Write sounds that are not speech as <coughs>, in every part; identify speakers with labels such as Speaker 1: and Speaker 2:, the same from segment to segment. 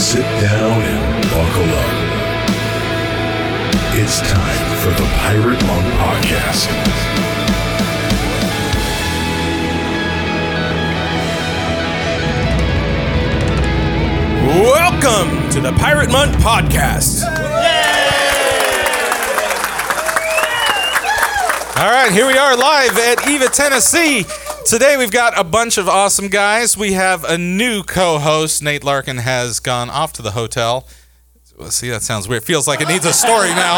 Speaker 1: sit down and buckle up. It's time for the Pirate Monk Podcast.
Speaker 2: Welcome to the Pirate Monk Podcast. All right, here we are live at Eva, Tennessee. Today we've got a bunch of awesome guys. We have a new co-host. Nate Larkin has gone off to the hotel. Well, see, that sounds weird. Feels like it needs a story now.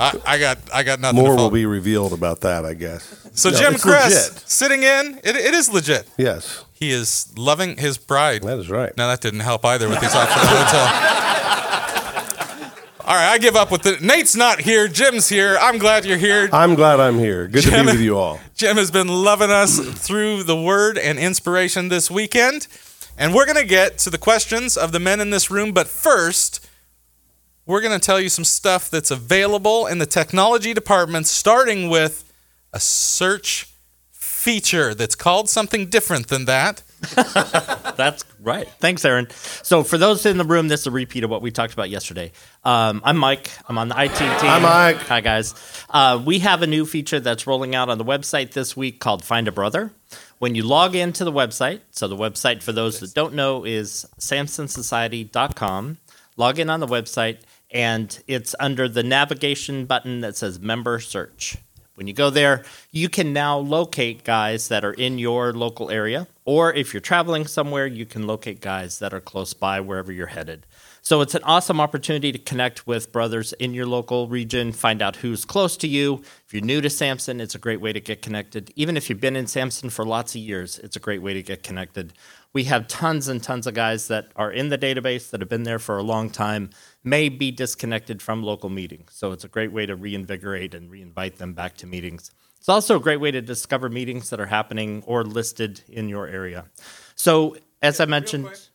Speaker 2: I, I got, I got nothing.
Speaker 3: More will be revealed about that, I guess.
Speaker 2: So
Speaker 3: No,
Speaker 2: Jim
Speaker 3: legit.
Speaker 2: sitting in. It, it is legit.
Speaker 3: Yes,
Speaker 2: He is loving his bride.
Speaker 3: that is right.
Speaker 2: Now that didn't help either with these off to the hotel. <laughs> All right, I give up with it. Nate's not here. Jim's here. I'm glad you're here.
Speaker 3: I'm glad I'm here. Good to
Speaker 2: Jim-
Speaker 3: be with you all. <laughs>
Speaker 2: Jim has been loving us through the word and inspiration this weekend. And we're going to get to the questions of the men in this room. But first, we're going to tell you some stuff that's available in the technology department, starting with a search feature that's called something different than that. <laughs>
Speaker 4: That's right. Thanks, Aaron. So, for those in the room, this is a repeat of what we talked about yesterday. Um, I'm Mike. I'm on the IT team. Hi,
Speaker 3: Mike.
Speaker 4: Hi, guys. Uh, we have a new feature that's rolling out on the website this week called Find a Brother. When you log into the website, so the website for those that don't know is samsonsociety.com. Log in on the website, and it's under the navigation button that says Member Search. When you go there, you can now locate guys that are in your local area, or if you're traveling somewhere, you can locate guys that are close by wherever you're headed. So it's an awesome opportunity to connect with brothers in your local region, find out who's close to you. If you're new to Samson, it's a great way to get connected. Even if you've been in Samson for lots of years, it's a great way to get connected. We have tons and tons of guys that are in the database that have been there for a long time, may be disconnected from local meetings. So it's a great way to reinvigorate and reinvite them back to meetings. It's also a great way to discover meetings that are happening or listed in your area. So, as I mentioned,
Speaker 2: Real quick,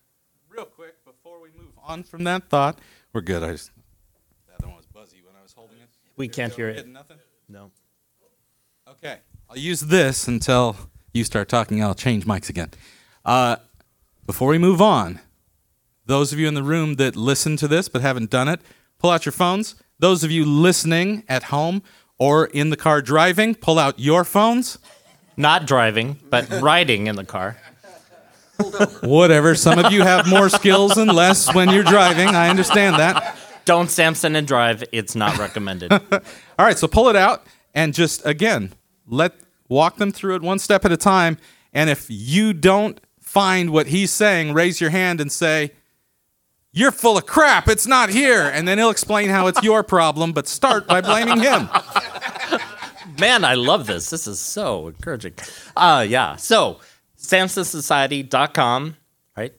Speaker 2: real quick, before we move on from that thought, we're good. I just other one was buzzy when I was holding it.
Speaker 4: we can't hear it.
Speaker 2: Nothing.
Speaker 4: No.
Speaker 2: Okay, I'll use this until you start talking. I'll change mics again. Uh, before we move on, those of you in the room that listen to this but haven't done it, pull out your phones. Those of you listening at home or in the car driving, pull out your phones.
Speaker 4: Not driving, but <laughs> riding in the car.
Speaker 2: Whatever. Some of you have more skills and less when you're driving. I understand that.
Speaker 4: Don't Samson and drive. It's not recommended. <laughs>
Speaker 2: All right, so pull it out and just again let walk them through it one step at a time. And if you don't find what he's saying, raise your hand and say, "You're full of crap. It's not here." And then he'll explain how it's your problem. But start by blaming him.
Speaker 4: Man, I love this. This is so encouraging. Uh, yeah. So, samsonsociety.com, right?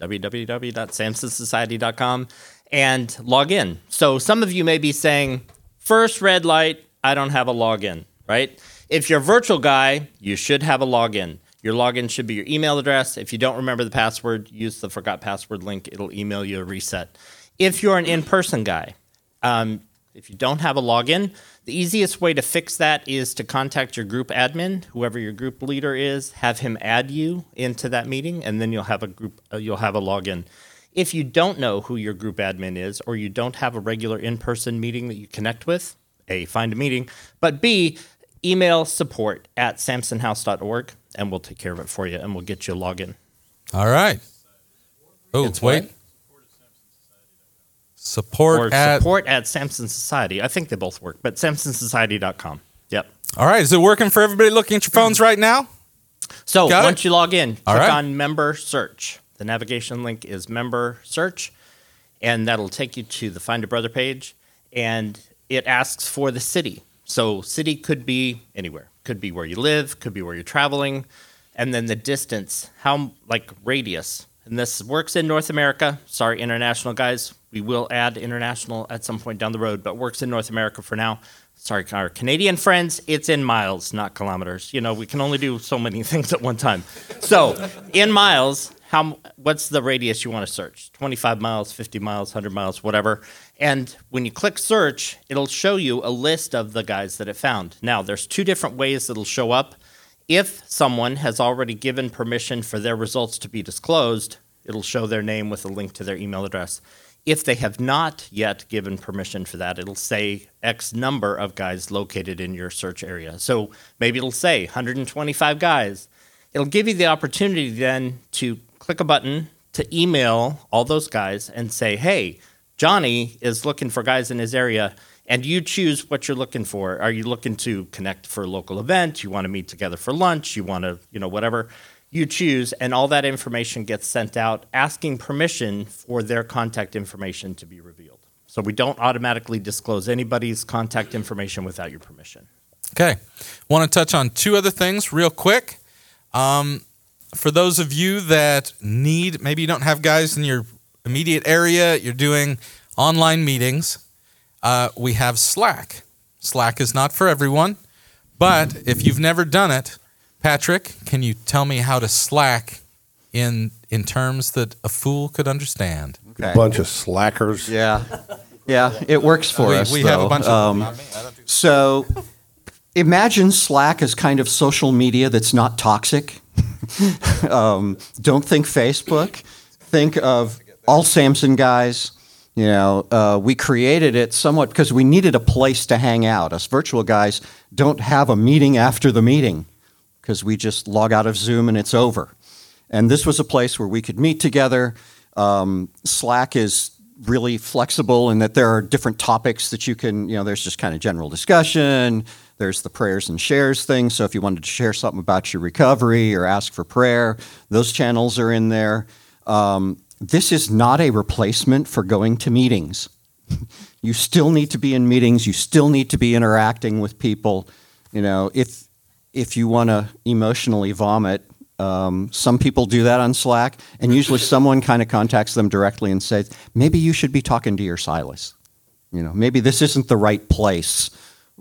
Speaker 4: www.samsonsociety.com and log in. So, some of you may be saying, first red light, I don't have a login, right? If you're a virtual guy, you should have a login. Your login should be your email address. If you don't remember the password, use the forgot password link. It'll email you a reset. If you're an in person guy, um, if you don't have a login, the easiest way to fix that is to contact your group admin, whoever your group leader is, have him add you into that meeting, and then you'll have a group. Uh, you'll have a login. If you don't know who your group admin is, or you don't have a regular in-person meeting that you connect with, a find a meeting, but b email support at samsonhouse.org, and we'll take care of it for you, and we'll get you a login.
Speaker 2: All right. Oh,
Speaker 4: It's
Speaker 2: wait.
Speaker 4: what?
Speaker 2: Support
Speaker 4: Or
Speaker 2: at.
Speaker 4: support at Samson Society. I think they both work, but samsonsociety.com. Yep.
Speaker 2: All right. Is it working for everybody looking at your phones right now?
Speaker 4: So
Speaker 2: Got it?
Speaker 4: once you log in,
Speaker 2: All
Speaker 4: click
Speaker 2: right.
Speaker 4: on member search. The navigation link is member search, and that'll take you to the Find a Brother page. And it asks for the city. So city could be anywhere. Could be where you live, could be where you're traveling, and then the distance, how like radius. And this works in North America. Sorry, international guys. We will add international at some point down the road, but works in North America for now. Sorry, our Canadian friends, it's in miles, not kilometers. You know, we can only do so many <laughs> things at one time. So, in miles, how what's the radius you want to search? 25 miles, 50 miles, 100 miles, whatever. And when you click search, it'll show you a list of the guys that it found. Now, there's two different ways it'll show up. If someone has already given permission for their results to be disclosed, It'll show their name with a link to their email address. If they have not yet given permission for that, it'll say X number of guys located in your search area. So maybe it'll say 125 guys. It'll give you the opportunity then to click a button to email all those guys and say, hey, Johnny is looking for guys in his area, and you choose what you're looking for. Are you looking to connect for a local event? You want to meet together for lunch? You want to, you know, whatever you choose, and all that information gets sent out asking permission for their contact information to be revealed. So we don't automatically disclose anybody's contact information without your permission.
Speaker 2: Okay. Want to touch on two other things real quick. Um, for those of you that need, maybe you don't have guys in your immediate area, you're doing online meetings, uh, we have Slack. Slack is not for everyone, but if you've never done it, Patrick, can you tell me how to Slack in in terms that a fool could understand?
Speaker 5: Okay.
Speaker 3: Bunch of slackers.
Speaker 5: Yeah. Yeah, it works for
Speaker 2: we
Speaker 5: us.
Speaker 2: we have a
Speaker 5: though.
Speaker 2: bunch of
Speaker 5: Um,
Speaker 2: not me, I don't do-
Speaker 5: So imagine Slack as kind of social media that's not toxic. <laughs> um, don't think Facebook. Think of all Samson guys. You know, uh, we created it somewhat because we needed a place to hang out. Us virtual guys don't have a meeting after the meeting because we just log out of Zoom and it's over. And this was a place where we could meet together. Um, Slack is really flexible in that there are different topics that you can, you know, there's just kind of general discussion. There's the prayers and shares thing. So if you wanted to share something about your recovery or ask for prayer, those channels are in there. Um, this is not a replacement for going to meetings. <laughs> you still need to be in meetings. You still need to be interacting with people. You know, if if you want to emotionally vomit, um, some people do that on Slack, and usually <laughs> someone kind of contacts them directly and says, maybe you should be talking to your Silas. You know, maybe this isn't the right place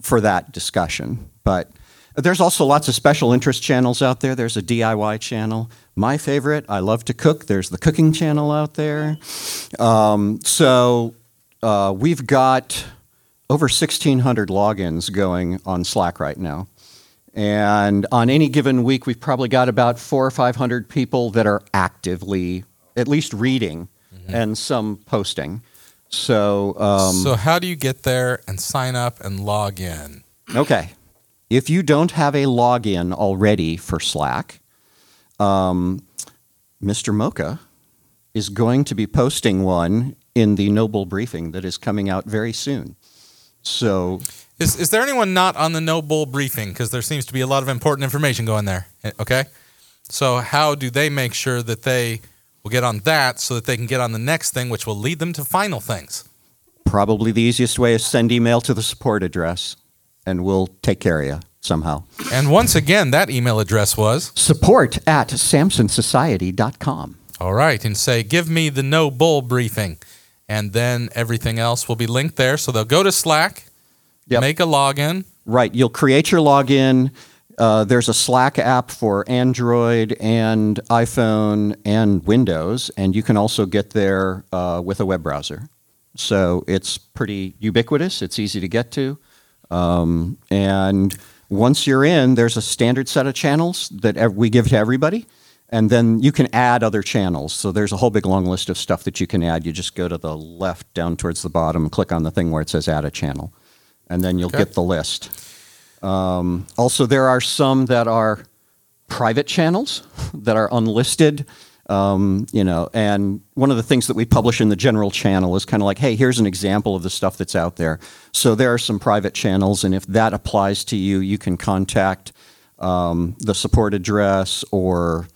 Speaker 5: for that discussion. But there's also lots of special interest channels out there. There's a DIY channel. My favorite, I love to cook. There's the cooking channel out there. Um, so uh, we've got over 1,600 logins going on Slack right now. And on any given week, we've probably got about four or 500 people that are actively at least reading and some posting. So, um,
Speaker 2: so how do you get there and sign up and log in?
Speaker 5: okay. If you don't have a login already for Slack, um, Mr. Mocha is going to be posting one in the No Bull briefing that is coming out very soon. So,
Speaker 2: Is, is there anyone not on the No Bull briefing? Because there seems to be a lot of important information going there. Eh, Okay. So, how do they make sure that they will get on that so that they can get on the next thing, which will lead them to final things?
Speaker 5: probably the easiest way is send email to the support address, and we'll take care of you somehow.
Speaker 2: And once again, that email address was
Speaker 5: Support at samsonsociety.com.
Speaker 2: all right, and say, give me the No Bull briefing. And then everything else will be linked there. So they'll go to Slack,
Speaker 5: Yep.
Speaker 2: make a login.
Speaker 5: Right. You'll create your login. Uh, there's a Slack app for Android and iPhone and Windows, and you can also get there uh, with a web browser. So it's pretty ubiquitous. It's easy to get to. Um, and once you're in, there's a standard set of channels that ev- we give to everybody. And then you can add other channels. So there's a whole big long list of stuff that you can add. You just go to the left down towards the bottom, click on the thing where it says add a channel, and then you'll
Speaker 2: Okay.
Speaker 5: get the list. Um, also, there are some that are private channels that are unlisted. Um, you know, and one of the things that we publish in the general channel is kind of like, hey, here's an example of the stuff that's out there. So there are some private channels, and if that applies to you, you can contact um, the support address or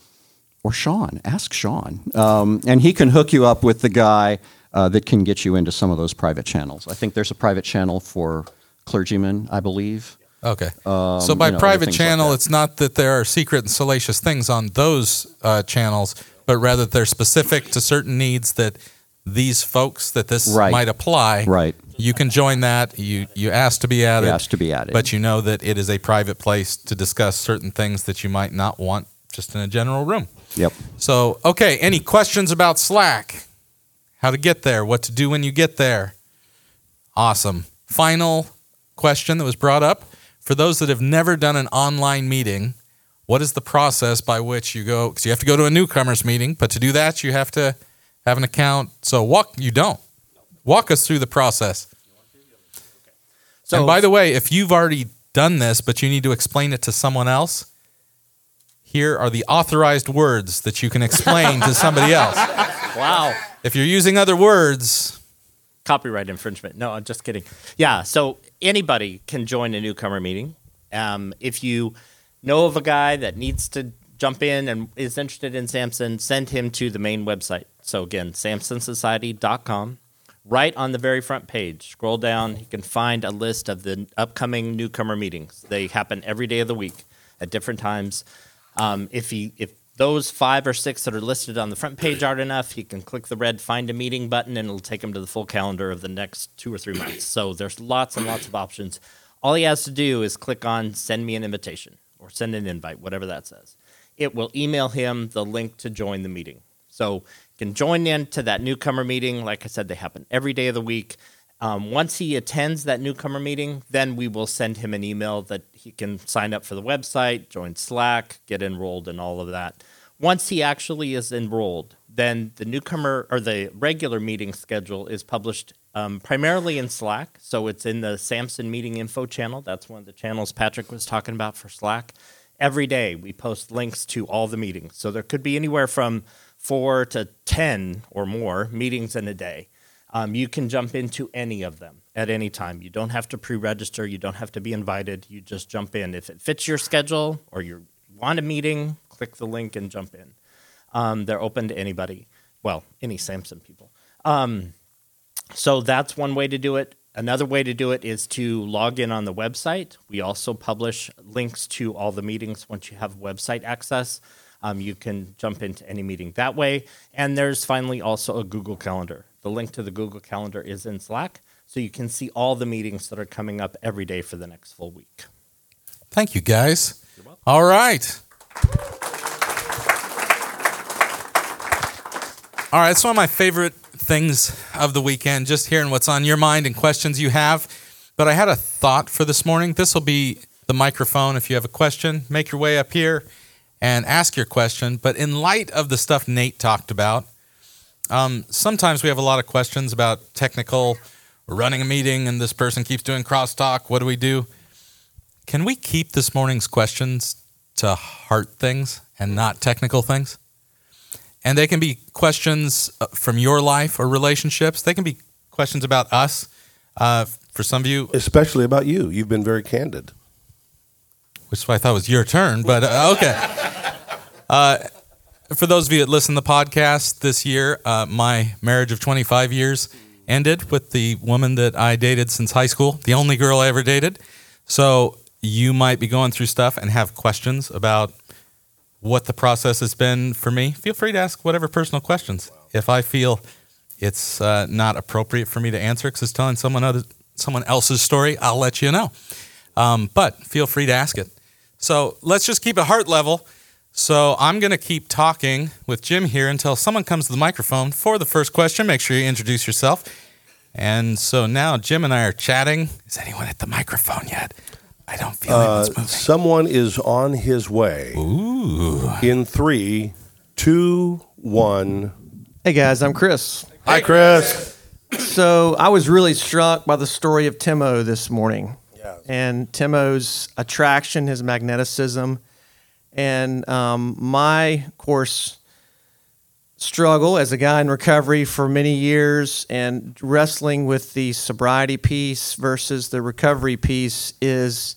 Speaker 5: or Sean. Ask Sean, um, and he can hook you up with the guy uh, that can get you into some of those private channels. I think there's a private channel for clergymen, I believe.
Speaker 2: Okay.
Speaker 5: Um,
Speaker 2: so by
Speaker 5: you know,
Speaker 2: private
Speaker 5: things like
Speaker 2: channel, it's not that there are secret and salacious things on those uh, channels, but rather they're specific to certain needs that these folks that this
Speaker 5: Right.
Speaker 2: might apply.
Speaker 5: Right.
Speaker 2: You can join that. You you ask to be added.
Speaker 5: Has to be added.
Speaker 2: But you know that it is a private place to discuss certain things that you might not want just in a general room.
Speaker 5: Yep.
Speaker 2: So, okay, any questions about Slack? How to get there, what to do when you get there? Awesome. Final question that was brought up for those that have never done an online meeting, what is the process by which you go? Because you have to go to a newcomers meeting, but to do that, you have to have an account. So walk. You don't walk us through the process.
Speaker 4: So
Speaker 2: and by the way, if you've already done this, but you need to explain it to someone else, here are the authorized words that you can explain to somebody else. <laughs>
Speaker 4: wow.
Speaker 2: If you're using other words,
Speaker 4: copyright infringement. No, I'm just kidding. Yeah, so anybody can join a newcomer meeting. Um, if you know of a guy that needs to jump in and is interested in Samson, send him to the main website. So again, samsonsociety.com. Right on the very front page, scroll down, you can find a list of the upcoming newcomer meetings. They happen every day of the week at different times. Um, if he if those five or six that are listed on the front page aren't enough, he can click the red find a meeting button and it'll take him to the full calendar of the next two or three months. So there's lots and lots of options. All he has to do is click on send me an invitation or send an invite, whatever that says. It will email him the link to join the meeting. So you can join in to that newcomer meeting. Like I said, they happen every day of the week. Um, once he attends that newcomer meeting, then we will send him an email that he can sign up for the website, join Slack, get enrolled, and all of that. Once he actually is enrolled, then the newcomer or the regular meeting schedule is published um, primarily in Slack. So it's in the Samson Meeting Info channel. That's one of the channels Patrick was talking about for Slack. Every day we post links to all the meetings. So there could be anywhere from four to 10 or more meetings in a day. Um, you can jump into any of them at any time. You don't have to pre register, you don't have to be invited. You just jump in. If it fits your schedule or you want a meeting, click the link and jump in. Um, they're open to anybody, well, any Samson people. Um, so that's one way to do it. Another way to do it is to log in on the website. We also publish links to all the meetings once you have website access. Um, you can jump into any meeting that way. And there's finally also a Google Calendar. The link to the Google Calendar is in Slack, so you can see all the meetings that are coming up every day for the next full week.
Speaker 2: thank you guys. All right. All right, it's one of my favorite things of the weekend, just hearing what's on your mind and questions you have. But I had a thought for this morning. This will be the microphone. If you have a question, make your way up here and ask your question. But in light of the stuff Nate talked about, um, sometimes we have a lot of questions about technical. We're running a meeting and this person keeps doing crosstalk. What do we do? Can we keep this morning's questions to heart things and not technical things? And they can be questions uh, from your life or relationships. They can be questions about us. Uh, for some of you,
Speaker 3: Especially about you. You've been very candid.
Speaker 2: which I thought was your turn, but uh, okay. <laughs> Uh, for those of you that listen to the podcast this year, uh, my marriage of 25 years ended with the woman that I dated since high school, the only girl I ever dated. So you might be going through stuff and have questions about what the process has been for me. Feel free to ask whatever personal questions. If I feel it's uh, not appropriate for me to answer because it's telling someone other someone else's story, I'll let you know. Um, but feel free to ask it. So let's just keep it heart level. So I'm going to keep talking with Jim here until someone comes to the microphone for the first question. Make sure you introduce yourself. And so now Jim and I are chatting. Is anyone at the microphone yet? I don't feel
Speaker 3: Uh,
Speaker 2: anyone's moving.
Speaker 3: someone is on his way.
Speaker 2: Ooh.
Speaker 3: In three, two, one.
Speaker 6: Hey guys, I'm Chris.
Speaker 3: Hi, Chris.
Speaker 6: So I was really struck by the story of Timo this morning.
Speaker 3: Yeah.
Speaker 6: And Timo's attraction, his magneticism, and um, my course struggle as a guy in recovery for many years and wrestling with the sobriety piece versus the recovery piece is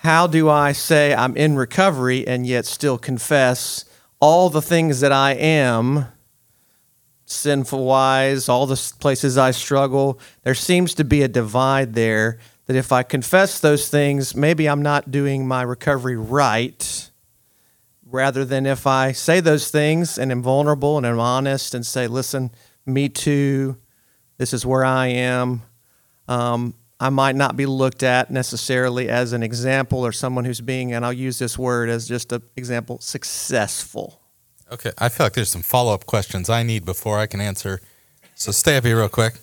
Speaker 6: how do I say I'm in recovery and yet still confess all the things that I am sinful wise, all the places I struggle. There seems to be a divide there that if I confess those things, maybe I'm not doing my recovery right. Rather than if I say those things and am vulnerable and am honest and say, listen, me too, this is where I am. Um, I might not be looked at necessarily as an example or someone who's being, and I'll use this word as just an example, successful.
Speaker 2: Okay, I feel like there's some follow up questions I need before I can answer. So stay up here real quick.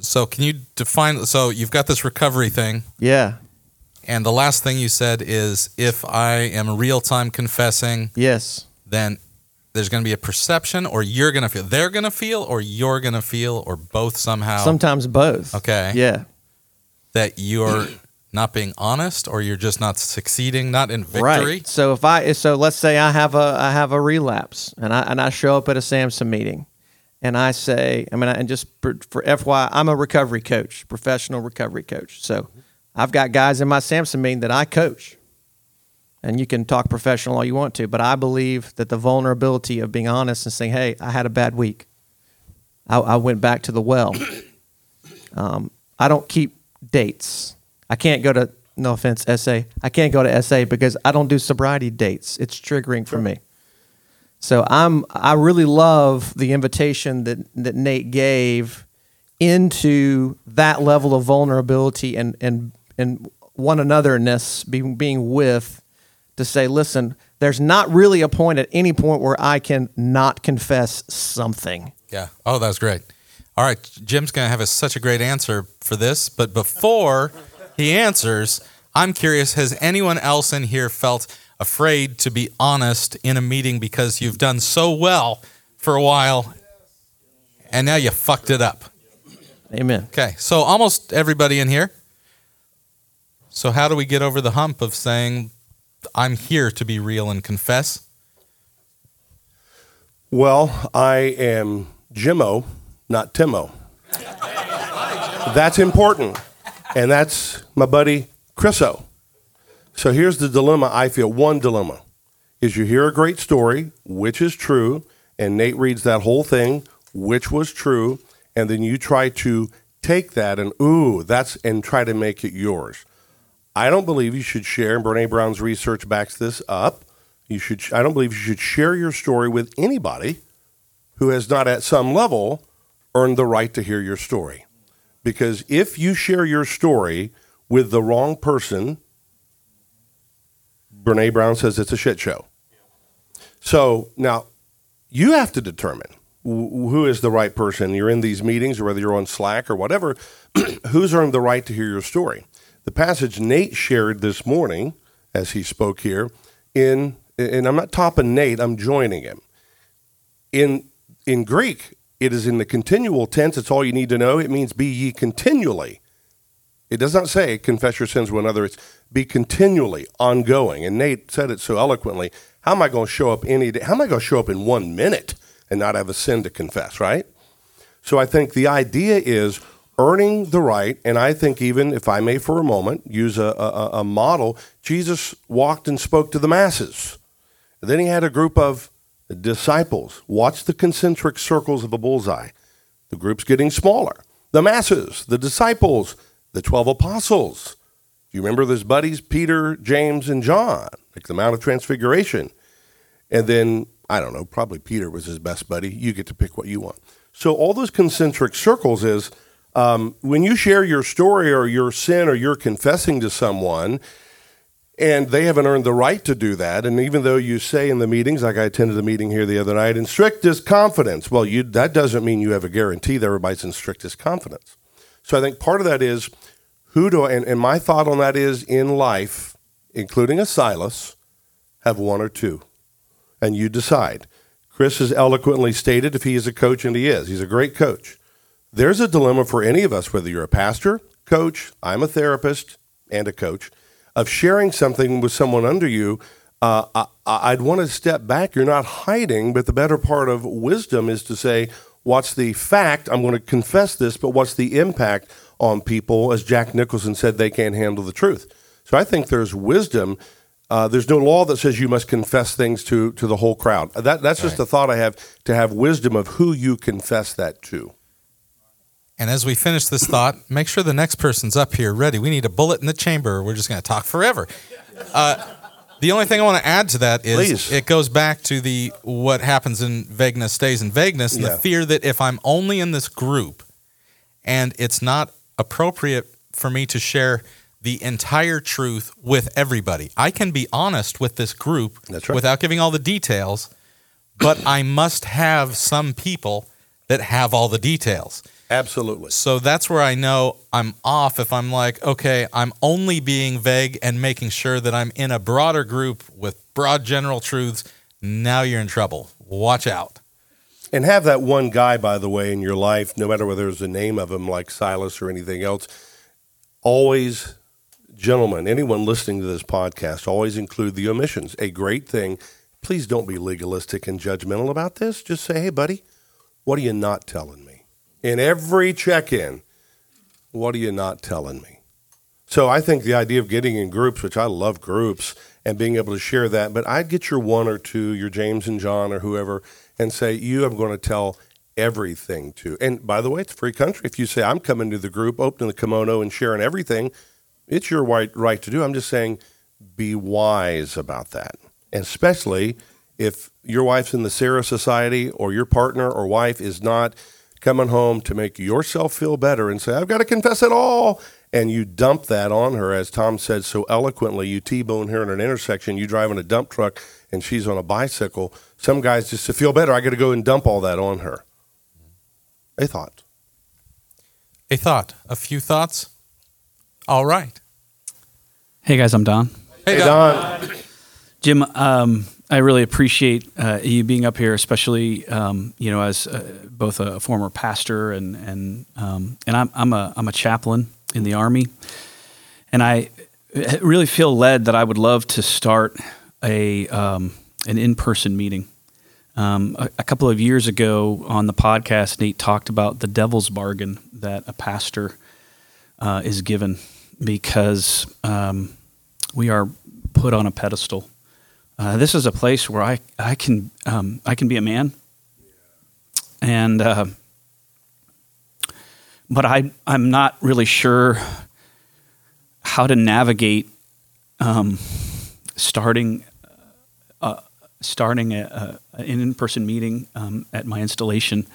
Speaker 2: So can you define? So you've got this recovery thing,
Speaker 6: Yeah.
Speaker 2: And the last thing you said is if I am real time confessing,
Speaker 6: Yes.
Speaker 2: then there's going to be a perception, or you're going to feel. They're going to feel, or you're going to feel, or both somehow.
Speaker 6: Sometimes both.
Speaker 2: Okay.
Speaker 6: Yeah.
Speaker 2: that you're not being honest, or you're just not succeeding, not in victory.
Speaker 6: Right. So if I so let's say I have a I have a relapse and I and I show up at a Samson meeting and I say I mean and just for, for FY I'm a recovery coach, professional recovery coach. So I've got guys in my Samson meeting that I coach. And you can talk professional all you want to, but I believe that the vulnerability of being honest and saying, "Hey, I had a bad week. I, I went back to the well. <coughs> Um, I don't keep dates. I can't go to no offense, SA. I can't go to SA because I don't do sobriety dates. It's triggering for me. So I'm I really love the invitation that that Nate gave into that level of vulnerability and and and one anotherness being being with to say, listen, there's not really a point at any point where I can not confess something.
Speaker 2: Yeah. Oh, that was great. All right, Jim's going to have a, such a great answer for this, but before he answers, I'm curious: Has anyone else in here felt afraid to be honest in a meeting because you've done so well for a while, and now you fucked it up?
Speaker 6: Amen.
Speaker 2: Okay, so almost everybody in here. So how do we get over the hump of saying, "I'm here to be real and confess"?
Speaker 3: Well, I am Jimmo, not Timo. that's important. And that's my buddy Chriso. So here's the dilemma I feel. One dilemma is you hear a great story, which is true, and Nate reads that whole thing, which was true, and then you try to take that and ooh, that's and try to make it yours. I don't believe you should share, and Brene Brown's research backs this up. You should. I don't believe you should share your story with anybody who has not, at some level, earned the right to hear your story. Because if you share your story with the wrong person, Brene Brown says it's a shit show. So now you have to determine who is the right person. You're in these meetings, or whether you're on Slack or whatever, <clears throat> who's earned the right to hear your story. The passage Nate shared this morning, as he spoke here, in and I'm not topping Nate, I'm joining him. In in Greek, it is in the continual tense. It's all you need to know. It means be ye continually. It does not say confess your sins one another. It's be continually ongoing. And Nate said it so eloquently. How am I going to show up any day? How am I going to show up in one minute and not have a sin to confess, right? So I think the idea is earning the right, and I think even if I may for a moment use a, a, a model, Jesus walked and spoke to the masses. then he had a group of disciples. Watch the concentric circles of a bullseye. The group's getting smaller. The masses, the disciples, the 12 apostles. Do you remember those buddies, Peter, James, and John, like the Mount of Transfiguration? And then, I don't know, probably Peter was his best buddy. You get to pick what you want. So, all those concentric circles is um, when you share your story or your sin or you're confessing to someone, and they haven't earned the right to do that. And even though you say in the meetings, like I attended the meeting here the other night, in strictest confidence, well, you, that doesn't mean you have a guarantee that everybody's in strictest confidence. So I think part of that is who do I, and, and my thought on that is in life, including a Silas, have one or two. And you decide. Chris has eloquently stated if he is a coach, and he is. He's a great coach. There's a dilemma for any of us, whether you're a pastor, coach, I'm a therapist, and a coach, of sharing something with someone under you. Uh, I, I'd want to step back. You're not hiding, but the better part of wisdom is to say, what's the fact? I'm going to confess this, but what's the impact on people? As Jack Nicholson said, they can't handle the truth. So I think there's wisdom. Uh, there's no law that says you must confess things to, to the whole crowd. That, that's just a thought I have to have wisdom of who you confess that to.
Speaker 2: And as we finish this thought, make sure the next person's up here ready. We need a bullet in the chamber. We're just going to talk forever. Uh, the only thing I want to add to that is
Speaker 3: Please.
Speaker 2: it goes back to the what happens in vagueness stays in vagueness, and
Speaker 3: Yeah.
Speaker 2: the fear that if I'm only in this group and it's not appropriate for me to share the entire truth with everybody, I can be honest with this group
Speaker 3: right.
Speaker 2: without giving all the details, but I must have some people that have all the details.
Speaker 3: Absolutely.
Speaker 2: So that's where I know I'm off if I'm like, okay, I'm only being vague and making sure that I'm in a broader group with broad general truths. Now you're in trouble. Watch out.
Speaker 3: And have that one guy, by the way, in your life, no matter whether there's a name of him like Silas or anything else, always, gentlemen, anyone listening to this podcast, always include the omissions. A great thing. Please don't be legalistic and judgmental about this. Just say, hey, buddy, what are you not telling me? In every check in, what are you not telling me? So I think the idea of getting in groups, which I love groups, and being able to share that, but I'd get your one or two, your James and John or whoever, and say, you I'm going to tell everything to. And by the way, it's free country. If you say, I'm coming to the group, opening the kimono and sharing everything, it's your right, right to do. I'm just saying, be wise about that. And especially if your wife's in the Sarah Society or your partner or wife is not coming home to make yourself feel better and say, I've got to confess it all. And you dump that on her, as Tom said so eloquently. You T bone her in an intersection, you driving a dump truck, and she's on a bicycle. Some guys, just to feel better, I got to go and dump all that on her. A thought.
Speaker 2: A thought, a few thoughts. All right.
Speaker 7: Hey guys, I'm Don.
Speaker 2: Hey,
Speaker 3: Hey,
Speaker 2: Don.
Speaker 3: Don.
Speaker 7: Jim, um, I really appreciate uh, you being up here, especially um, you know as uh, both a former pastor and and um, and I'm I'm a I'm a chaplain in the army, and I really feel led that I would love to start a um, an in person meeting. Um, a, a couple of years ago on the podcast, Nate talked about the devil's bargain that a pastor uh, is given because um, we are put on a pedestal. Uh, this is a place where I I can um, I can be a man, and uh, but I I'm not really sure how to navigate um, starting uh, starting a, a, an in-person meeting um, at my installation.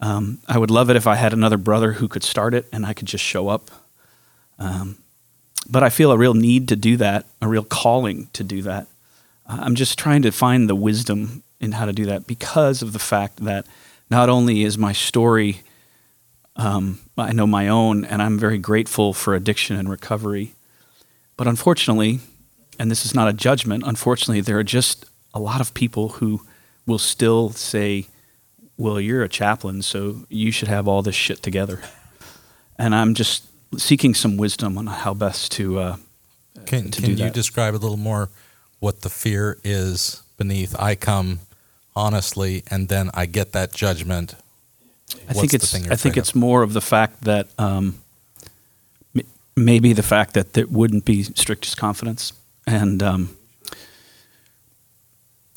Speaker 7: Um, I would love it if I had another brother who could start it and I could just show up. Um, but I feel a real need to do that, a real calling to do that. I'm just trying to find the wisdom in how to do that because of the fact that not only is my story, um, I know my own, and I'm very grateful for addiction and recovery, but unfortunately, and this is not a judgment, unfortunately, there are just a lot of people who will still say, well, you're a chaplain, so you should have all this shit together. And I'm just seeking some wisdom on how best to uh,
Speaker 2: Can,
Speaker 7: to
Speaker 2: can you
Speaker 7: that.
Speaker 2: describe a little more what the fear is beneath? I come honestly, and then I get that judgment.
Speaker 7: I
Speaker 2: What's
Speaker 7: think it's I think it's more of the fact that um, m- maybe the fact that there wouldn't be strictest confidence, and um,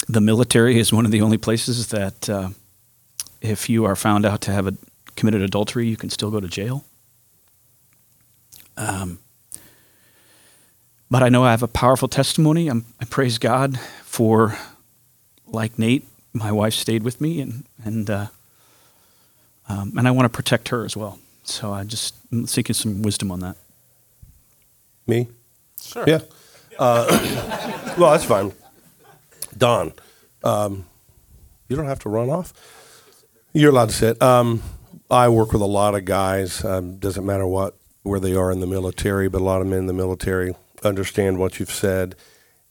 Speaker 7: the military is one of the only places that uh, if you are found out to have a, committed adultery, you can still go to jail. Um, but I know I have a powerful testimony. I'm, I praise God for, like Nate, my wife stayed with me, and and uh, um, and I want to protect her as well. So I just am seeking some wisdom on that.
Speaker 3: Me?
Speaker 2: Sure.
Speaker 3: Yeah. Uh, <coughs> well, that's fine. Don, um, you don't have to run off. You're allowed to sit. Um, I work with a lot of guys. Um, doesn't matter what where they are in the military, but a lot of men in the military understand what you've said.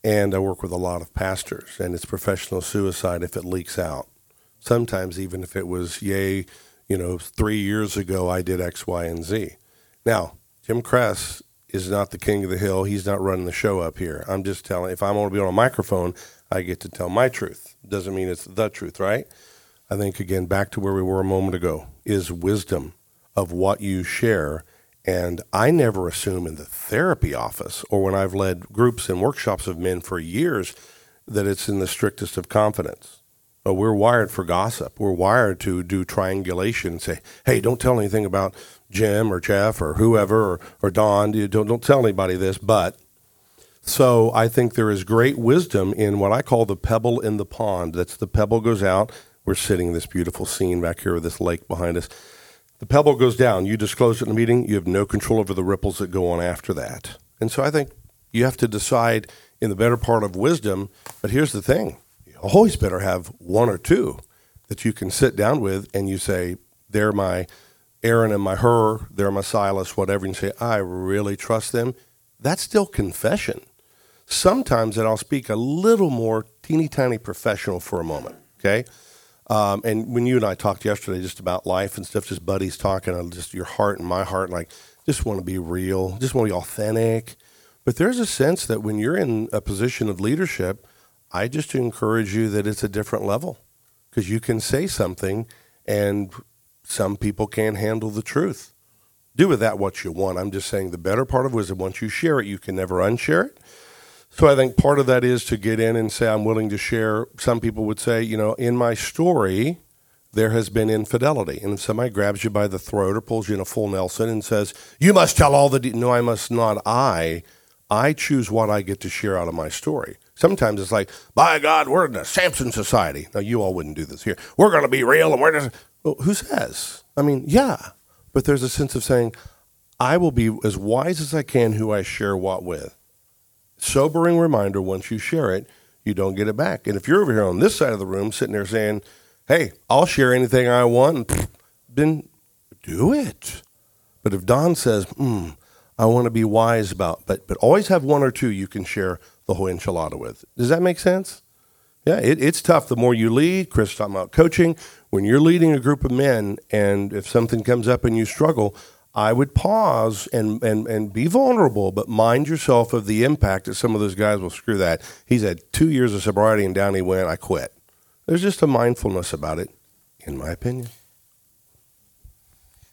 Speaker 3: And I work with a lot of pastors, and it's professional suicide if it leaks out. Sometimes even if it was, yay, you know, three years ago I did X, Y, and Z. Now, Jim Cress is not the king of the hill. He's not running the show up here. I'm just telling. If I'm going to be on a microphone, I get to tell my truth. Doesn't mean it's the truth, right? I think again back to where we were a moment ago is wisdom of what you share. And I never assume in the therapy office or when I've led groups and workshops of men for years that it's in the strictest of confidence. We're wired for gossip. We're wired to do triangulation and say, "Hey, don't tell anything about Jim or Jeff or whoever or, or Don. You Don't don't tell anybody this." But so I think there is great wisdom in what I call the pebble in the pond. That's the pebble goes out. We're sitting in this beautiful scene back here with this lake behind us. The pebble goes down. You disclose it in a meeting. You have no control over the ripples that go on after that. And so I think you have to decide in the better part of wisdom. But here's the thing: you always better have one or two that you can sit down with and you say, they're my Aaron and my Hur, they're my Silas, whatever, and you say, I really trust them. That's still confession. Sometimes that I'll speak a little more teeny tiny professional for a moment. Okay. Um, and when you and I talked yesterday just about life and stuff, just buddies talking, uh, just your heart and my heart, like just want to be real, just want to be authentic. But there's a sense that when you're in a position of leadership, I just encourage you that it's a different level because you can say something and some people can't handle the truth. Do with that what you want. I'm just saying the better part of wisdom, once you share it, you can never unshare it. So I think part of that is to get in and say, I'm willing to share. Some people would say, you know, in my story, there has been infidelity. And if somebody grabs you by the throat or pulls you in a full Nelson and says, you must tell all the, de-. no, I must not. I, I choose what I get to share out of my story. Sometimes it's like, by God, we're in a Samson Society. Now, you all wouldn't do this here. We're going to be real and we're just, well, who says? I mean, yeah, but there's a sense of saying, I will be as wise as I can who I share what with sobering reminder once you share it, you don't get it back. And if you're over here on this side of the room sitting there saying, hey, I'll share anything I want, then do it. But if Don says, hmm, I want to be wise about, but but always have one or two you can share the whole enchilada with. Does that make sense? Yeah, it, it's tough. The more you lead, Chris talking about coaching, when you're leading a group of men, and if something comes up and you struggle, I would pause and, and, and be vulnerable, but mind yourself of the impact that some of those guys will screw that. He's had two years of sobriety and down he went, I quit. There's just a mindfulness about it, in my opinion.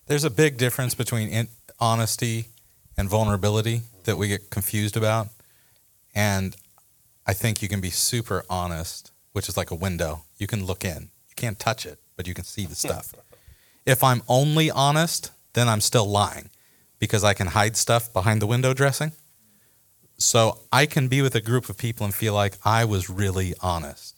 Speaker 2: There's a big difference between in- honesty and vulnerability that we get confused about. And I think you can be super honest, which is like a window. You can look in. You can't touch it, but you can see the stuff. if I'm only honest, then I'm still lying because I can hide stuff behind the window dressing. So I can be with a group of people and feel like I was really honest.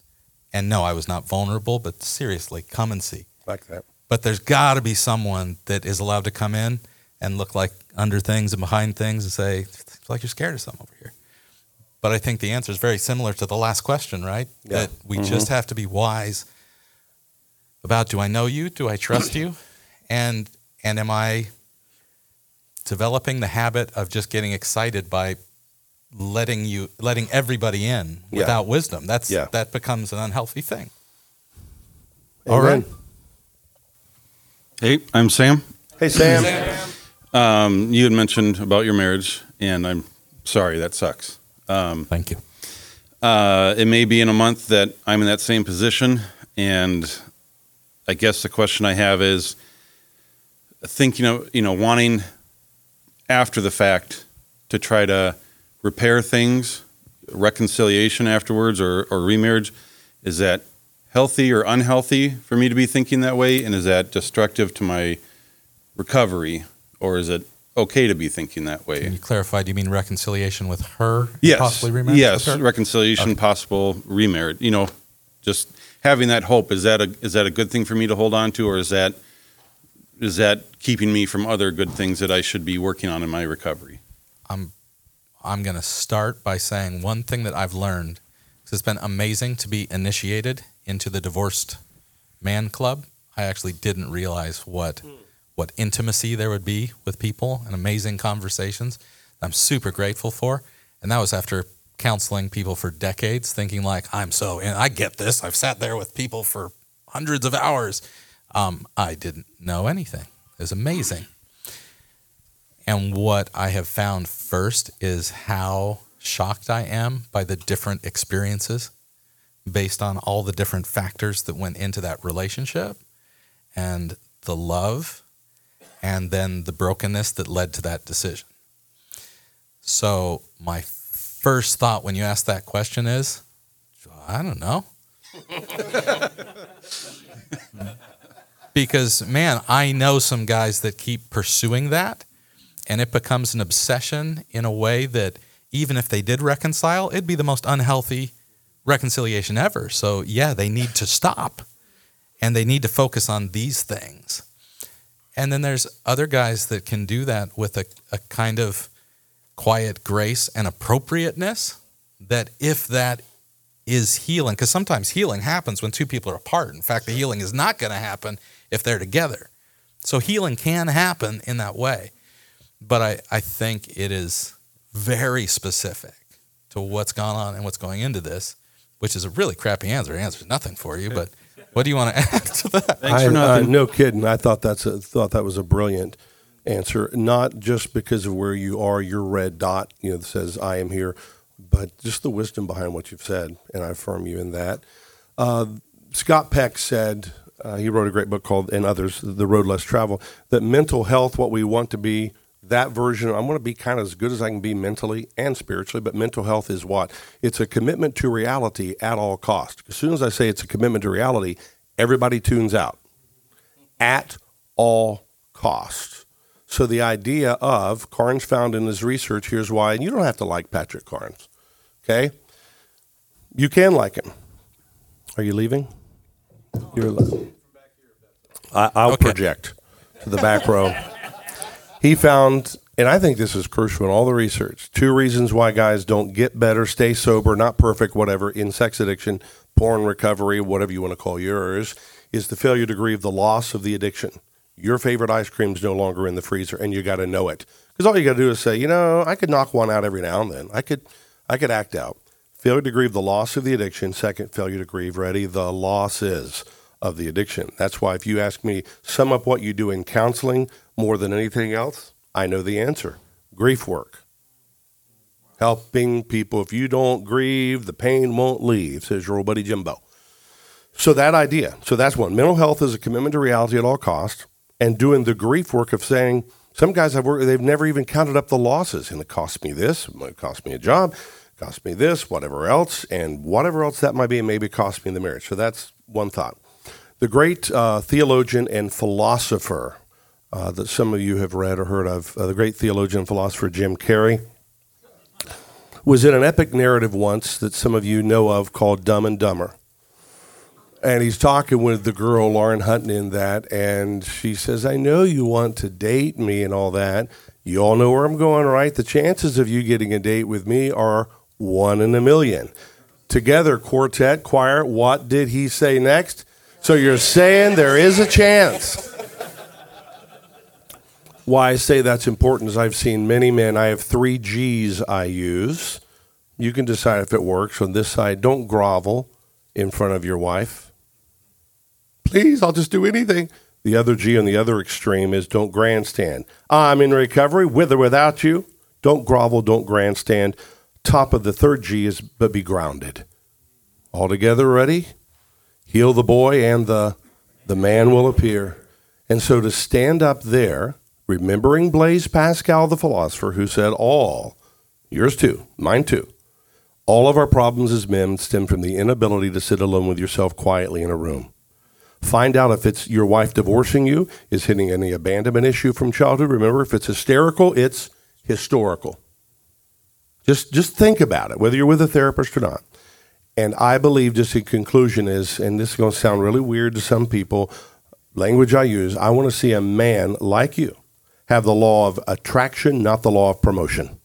Speaker 2: And no, I was not vulnerable, but seriously, come and see.
Speaker 3: Like that.
Speaker 2: But there's got to be someone that is allowed to come in and look like under things and behind things and say, it's like you're scared of something over here. But I think the answer is very similar to the last question, right?
Speaker 3: Yeah.
Speaker 2: That we mm-hmm. just have to be wise about do I know you? Do I trust you? And and am I developing the habit of just getting excited by letting you letting everybody in
Speaker 3: Yeah.
Speaker 2: without wisdom? That's
Speaker 3: Yeah.
Speaker 2: that becomes an unhealthy thing.
Speaker 3: All right.
Speaker 8: Hey, I'm Sam.
Speaker 3: Hey, Sam.
Speaker 8: Um, you had mentioned about your marriage, and I'm sorry, that sucks. Um,
Speaker 2: Thank you.
Speaker 8: uh, it may be in a month that I'm in that same position, and I guess the question I have is thinking of, you know, wanting after the fact to try to repair things, reconciliation afterwards or, or remarriage. Is that healthy or unhealthy for me to be thinking that way? And is that destructive to my recovery? Or is it okay to be thinking that way?
Speaker 2: Can you clarify? Do you mean reconciliation with her?
Speaker 8: yes,
Speaker 2: Possibly remarriage
Speaker 8: yes, reconciliation, possible remarriage. You know, just having that hope is that a is that a good thing for me to hold on to, or is that is that keeping me from other good things that I should be working on in my recovery?
Speaker 2: I'm I'm going to start by saying one thing that I've learned. 'cause It's been amazing to be initiated into the divorced man club. I actually didn't realize what hmm. what intimacy there would be with people and amazing conversations. I'm super grateful for, and that was after counseling people for decades, thinking like I'm so and I get this. I've sat there with people for hundreds of hours. Um, I didn't know anything. It was amazing. And what I have found first is how shocked I am by the different experiences based on all the different factors that went into that relationship and the love and then the brokenness that led to that decision. So, my first thought when you ask that question is I don't know. <laughs> because, man, I know some guys that keep pursuing that and it becomes an obsession in a way that even if they did reconcile, it'd be the most unhealthy reconciliation ever. So, yeah, they need to stop and they need to focus on these things. And then there's other guys that can do that with a, a kind of quiet grace and appropriateness that if that is healing because sometimes healing happens when two people are apart. In fact, the healing is not going to happen if they're together. So healing can happen in that way. But I, I think it is very specific to what's gone on and what's going into this, which is a really crappy answer. It answers nothing for you, but <laughs> what do you want to <laughs> add to that?
Speaker 3: I,
Speaker 7: for
Speaker 3: uh, no kidding. I thought that's a thought that was a brilliant answer. Not just because of where you are, your red dot, you know, that says "I am here," but just the wisdom behind what you've said, and I affirm you in that. Uh, Scott Peck said uh, he wrote a great book called "And Others: The Road Less travel That mental health, what we want to be, that version. I want to be kind of as good as I can be mentally and spiritually. But mental health is what? It's a commitment to reality at all cost. As soon as I say it's a commitment to reality, everybody tunes out at all costs. So the idea of Carnes found in his research, here's why, and you don't have to like Patrick Carnes, okay? You can like him. Are you leaving? You're I, I'll
Speaker 2: Okay.
Speaker 3: project to the back row. He found, and I think this is crucial in all the research, two reasons why guys don't get better, stay sober, not perfect, whatever, in sex addiction, porn recovery, whatever you want to call yours, is the failure to grieve the loss of the addiction. Your favorite ice cream's no longer in the freezer, and you got to know it. Because all you got to do is say, you know, I could knock one out every now and then. I could, I could act out. Failure to grieve the loss of the addiction. Second, failure to grieve, ready, the losses of the addiction. That's why if you ask me, sum up what you do in counseling more than anything else, I know the answer. Grief work. Helping people. If you don't grieve, the pain won't leave, says your old buddy Jimbo. So that idea. So that's one. Mental health is a commitment to reality at all costs, and doing the grief work of saying some guys I've worked they've never even counted up the losses, and it cost me this, it cost me a job, cost me this, whatever else, and whatever else that might be, maybe cost me the marriage. So that's one thought. The great uh, theologian and philosopher uh, that some of you have read or heard of, uh, the great theologian and philosopher Jim Carrey, was in an epic narrative once that some of you know of called Dumb and Dumber and he's talking with the girl Lauren Hutton in that, and she says, "I know you want to date me and all that. You all know where I'm going, right? The chances of you getting a date with me are one in a million. Together, quartet, choir. What did he say next? So you're saying there is a chance." Why I say that's important is I've seen many men. I have three G's I use. You can decide if it works. On this side, don't grovel in front of your wife. Please, I'll just do anything. The other G on the other extreme is don't grandstand. I'm in recovery with or without you. Don't grovel, don't grandstand. Top of the third G is but be grounded. All together ready? Heal the boy and the the man will appear. And so to stand up there, remembering Blaise Pascal the philosopher who said all, yours too, mine too, all of our problems as men stem from the inability to sit alone with yourself quietly in a room. Find out if it's your wife divorcing you, is hitting any abandonment issue from childhood. Remember, if it's hysterical, it's historical. Just just think about it, whether you're with a therapist or not. And I believe, just in conclusion, is, and this is going to sound really weird to some people, language I use, I want to see a man like you have the law of attraction, not the law of promotion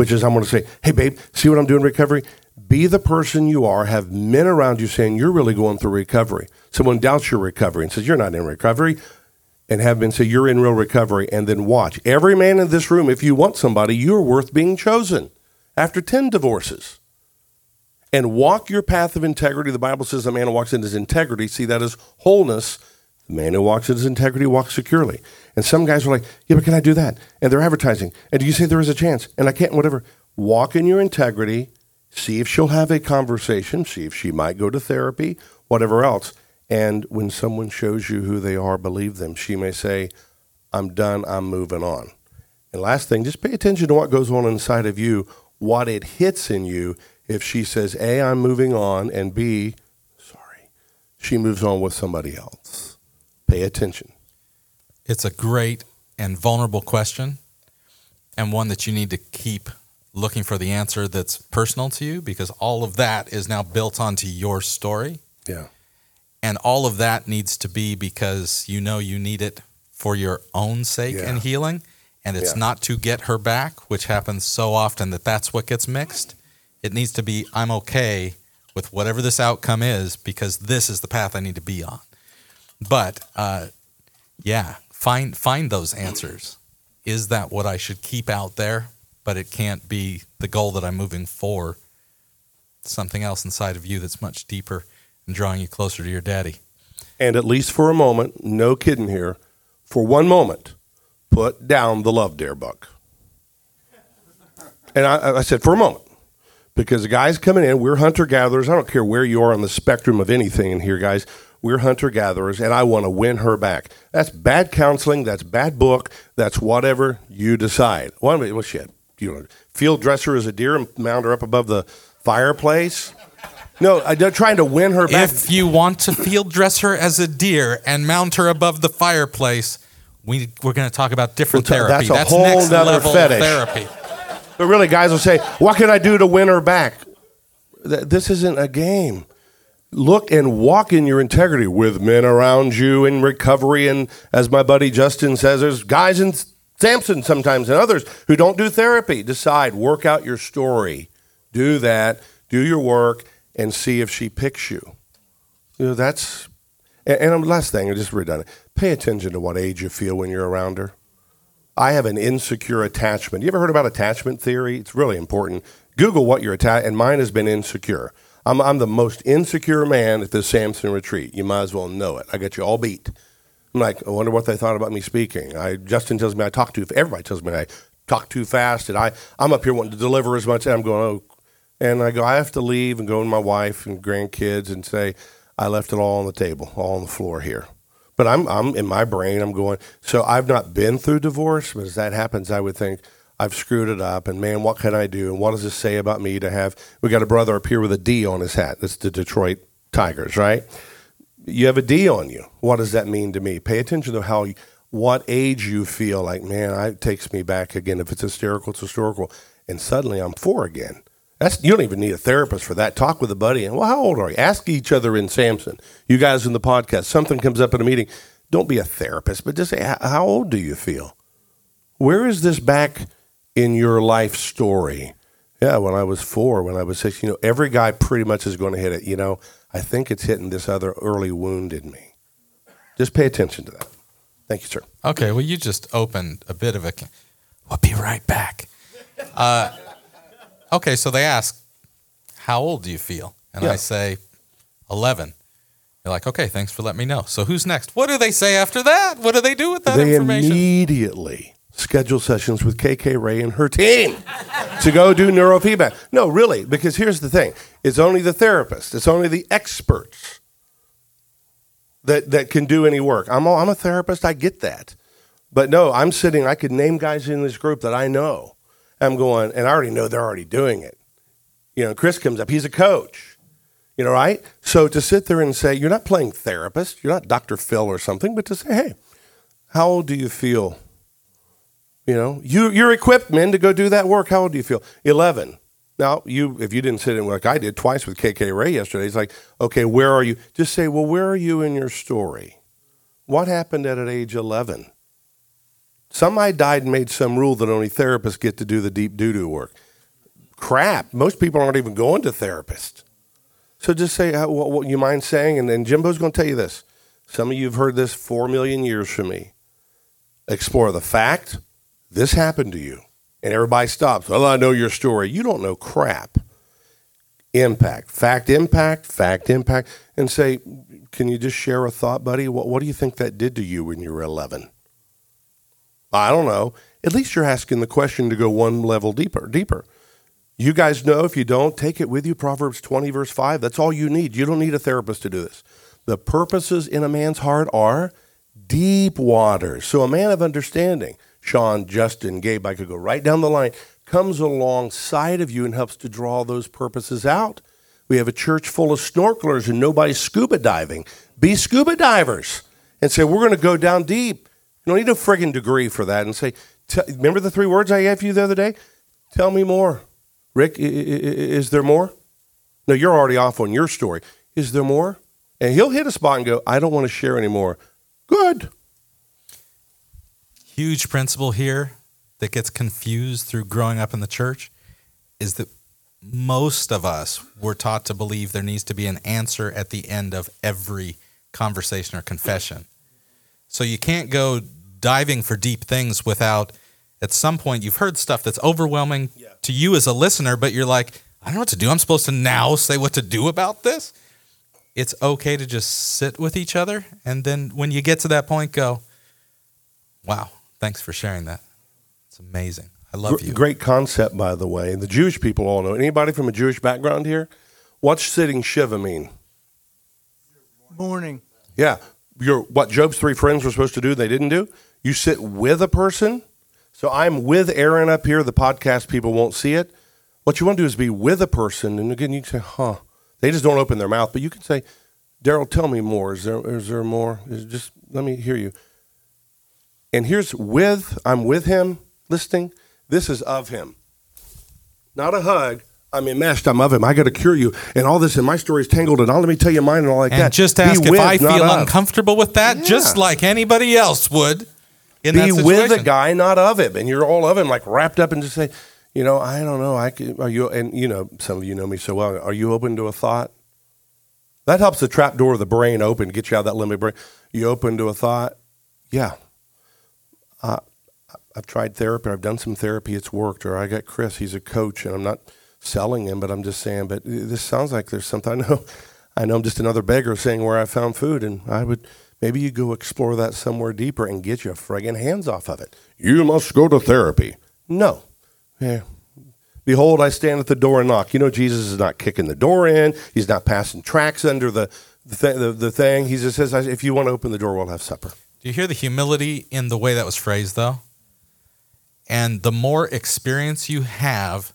Speaker 3: which is I'm going to say, hey, babe, see what I'm doing in recovery? Be the person you are. Have men around you saying you're really going through recovery. Someone doubts your recovery and says you're not in recovery, and have men say you're in real recovery, and then watch. Every man in this room, if you want somebody, you're worth being chosen after 10 divorces. And walk your path of integrity. The Bible says a man who walks in his integrity, see that as wholeness. The man who walks in his integrity walks securely. And some guys are like, yeah, but can I do that? And they're advertising. And do you say there is a chance? And I can't, whatever. Walk in your integrity. See if she'll have a conversation. See if she might go to therapy, whatever else. And when someone shows you who they are, believe them. She may say, I'm done. I'm moving on. And last thing, just pay attention to what goes on inside of you, what it hits in you. If she says, A, I'm moving on, and B, sorry, she moves on with somebody else. Pay attention.
Speaker 2: It's a great and vulnerable question, and one that you need to keep looking for the answer that's personal to you because all of that is now built onto your story.
Speaker 3: Yeah.
Speaker 2: And all of that needs to be because you know you need it for your own sake
Speaker 3: Yeah.
Speaker 2: and healing. And it's
Speaker 3: Yeah.
Speaker 2: not to get her back, which happens so often that that's what gets mixed. It needs to be, I'm okay with whatever this outcome is because this is the path I need to be on. But uh, yeah, find find those answers. Is that what I should keep out there? But it can't be the goal that I'm moving for. Something else inside of you that's much deeper and drawing you closer to your daddy.
Speaker 3: And at least for a moment, no kidding here, for one moment, put down the love dare buck. And I, I said, for a moment, because the guys coming in, we're hunter gatherers. I don't care where you are on the spectrum of anything in here, guys. We're hunter gatherers, and I want to win her back. That's bad counseling. That's bad book. That's whatever you decide. Well, well shit. You know, field dresser as a deer and mount her up above the fireplace. No, I'm trying to win her back.
Speaker 2: If you want to field dress her as a deer and mount her above the fireplace, we we're going to talk about different
Speaker 3: Well,
Speaker 2: therapy.
Speaker 3: that's a whole
Speaker 2: next level
Speaker 3: fetish.
Speaker 2: therapy.
Speaker 3: But really, guys will say, "What can I do to win her back?" This isn't a game. Look and walk in your integrity with men around you in recovery, and as my buddy Justin says, there's guys in Samson sometimes and others who don't do therapy. Decide, work out your story, do that, do your work, and see if she picks you. You know that's. And, and last thing, I just redundant. Pay attention to what age you feel when you're around her. I have an insecure attachment. You ever heard about attachment theory? It's really important. Google what you're attached, and mine has been insecure. I'm, I'm the most insecure man at this Samson retreat. You might as well know it. I got you all beat. I'm like, I wonder what they thought about me speaking. I Justin tells me I talk too. Everybody tells me I talk too fast, and I I'm up here wanting to deliver as much. And I'm going, oh, and I go, I have to leave and go to my wife and grandkids and say, I left it all on the table, all on the floor here. But I'm, I'm in my brain, I'm going, so I've not been through divorce, but as that happens, I would think, I've screwed it up. And man, what can I do? And what does this say about me to have? We got a brother up here with a D on his hat. That's the Detroit Tigers, right? You have a D on you. What does that mean to me? Pay attention to how, what age you feel like, man, it takes me back again. If it's hysterical, it's historical. And suddenly I'm four again. That's you don't even need a therapist for that. Talk with a buddy and well, how old are you? Ask each other in Samson. You guys in the podcast, something comes up in a meeting. Don't be a therapist, but just say, how old do you feel? Where is this back in your life story? Yeah, when I was four, when I was six, you know, every guy pretty much is going to hit it. You know, I think it's hitting this other early wound in me. Just pay attention to that. Thank you, sir.
Speaker 2: Okay, well, you just opened a bit of a. We'll be right back. Uh, okay, so they ask, How old do you feel? And
Speaker 3: Yeah.
Speaker 2: I say, 11. You're like, Okay, thanks for letting me know. So who's next? What do they say after that? What do they do with that
Speaker 3: they
Speaker 2: information?
Speaker 3: immediately schedule sessions with KK Ray and her team to go do neurofeedback. No, really, because here's the thing: it's only the therapist, it's only the experts that that can do any work. I'm a, I'm a therapist, I get that, but no, I'm sitting. I could name guys in this group that I know. I'm going, and I already know they're already doing it. You know, Chris comes up; he's a coach. You know, right? So to sit there and say, you're not playing therapist, you're not Dr. Phil or something, but to say, hey, how old do you feel? You know, you you're equipped, men, to go do that work. How old do you feel? Eleven. Now, you if you didn't sit in like I did twice with KK Ray yesterday, it's like, okay, where are you? Just say, well, where are you in your story? What happened at, age eleven? Somebody died and made some rule that only therapists get to do the deep doo doo work. Crap. Most people aren't even going to therapists. So just say, uh, what, what you mind saying? And then Jimbo's going to tell you this. Some of you have heard this four million years from me. Explore the fact this happened to you. And everybody stops. Well, I know your story. You don't know crap. Impact, fact, impact, fact, impact. And say, can you just share a thought, buddy? What, what do you think that did to you when you were 11? I don't know. At least you're asking the question to go one level deeper. Deeper. You guys know if you don't, take it with you. Proverbs 20, verse 5. That's all you need. You don't need a therapist to do this. The purposes in a man's heart are deep waters. So a man of understanding, Sean, Justin, Gabe, I could go right down the line, comes alongside of you and helps to draw those purposes out. We have a church full of snorkelers and nobody's scuba diving. Be scuba divers and say, we're going to go down deep. You don't need a friggin' degree for that. And say, t- remember the three words I gave you the other day? Tell me more. Rick, i- i- is there more? No, you're already off on your story. Is there more? And he'll hit a spot and go, I don't want to share anymore. Good.
Speaker 2: Huge principle here that gets confused through growing up in the church is that most of us were taught to believe there needs to be an answer at the end of every conversation or confession. So you can't go diving for deep things without at some point you've heard stuff that's overwhelming to you as a listener, but you're like, I don't know what to do. I'm supposed to now say what to do about this. It's okay to just sit with each other. And then when you get to that point, go, wow, thanks for sharing that. It's amazing. I love you.
Speaker 3: Great concept, by the way. The Jewish people all know. Anybody from a Jewish background here? What's sitting Shiva mean?
Speaker 9: Mourning.
Speaker 3: Yeah, you're what Job's three friends were supposed to do. They didn't do. You sit with a person. So I'm with Aaron up here. The podcast people won't see it. What you want to do is be with a person, and again, you can say, "Huh." They just don't open their mouth, but you can say, "Daryl, tell me more. Is there is there more? Is just let me hear you." And here's with. I'm with him, listening. This is of him, not a hug. I'm enmeshed. I'm of him. I got to cure you, and all this, and my story's tangled, and all let me tell you mine, and all like
Speaker 2: and
Speaker 3: that.
Speaker 2: just
Speaker 3: Be
Speaker 2: ask if
Speaker 3: with,
Speaker 2: I feel
Speaker 3: of.
Speaker 2: uncomfortable with that, just like anybody else would. In
Speaker 3: be with the guy, not of him, and you're all of him, like wrapped up, and just say, you know, I don't know. I could, are you? And you know, some of you know me so well. Are you open to a thought? That helps the trap door of the brain open, get you out of that limbic brain. You open to a thought? Yeah. Uh, I've tried therapy. I've done some therapy. It's worked. Or I got Chris. He's a coach, and I'm not selling him, but I'm just saying. But this sounds like there's something. <laughs> I know. I know I'm just another beggar saying where I found food, and I would maybe you go explore that somewhere deeper and get your friggin' hands off of it. You must go to therapy. No. Yeah. Behold, I stand at the door and knock. You know, Jesus is not kicking the door in. He's not passing tracks under the the, th- the, the thing. He just says, "If you want to open the door, we'll have supper."
Speaker 2: Do you hear the humility in the way that was phrased, though? And the more experience you have,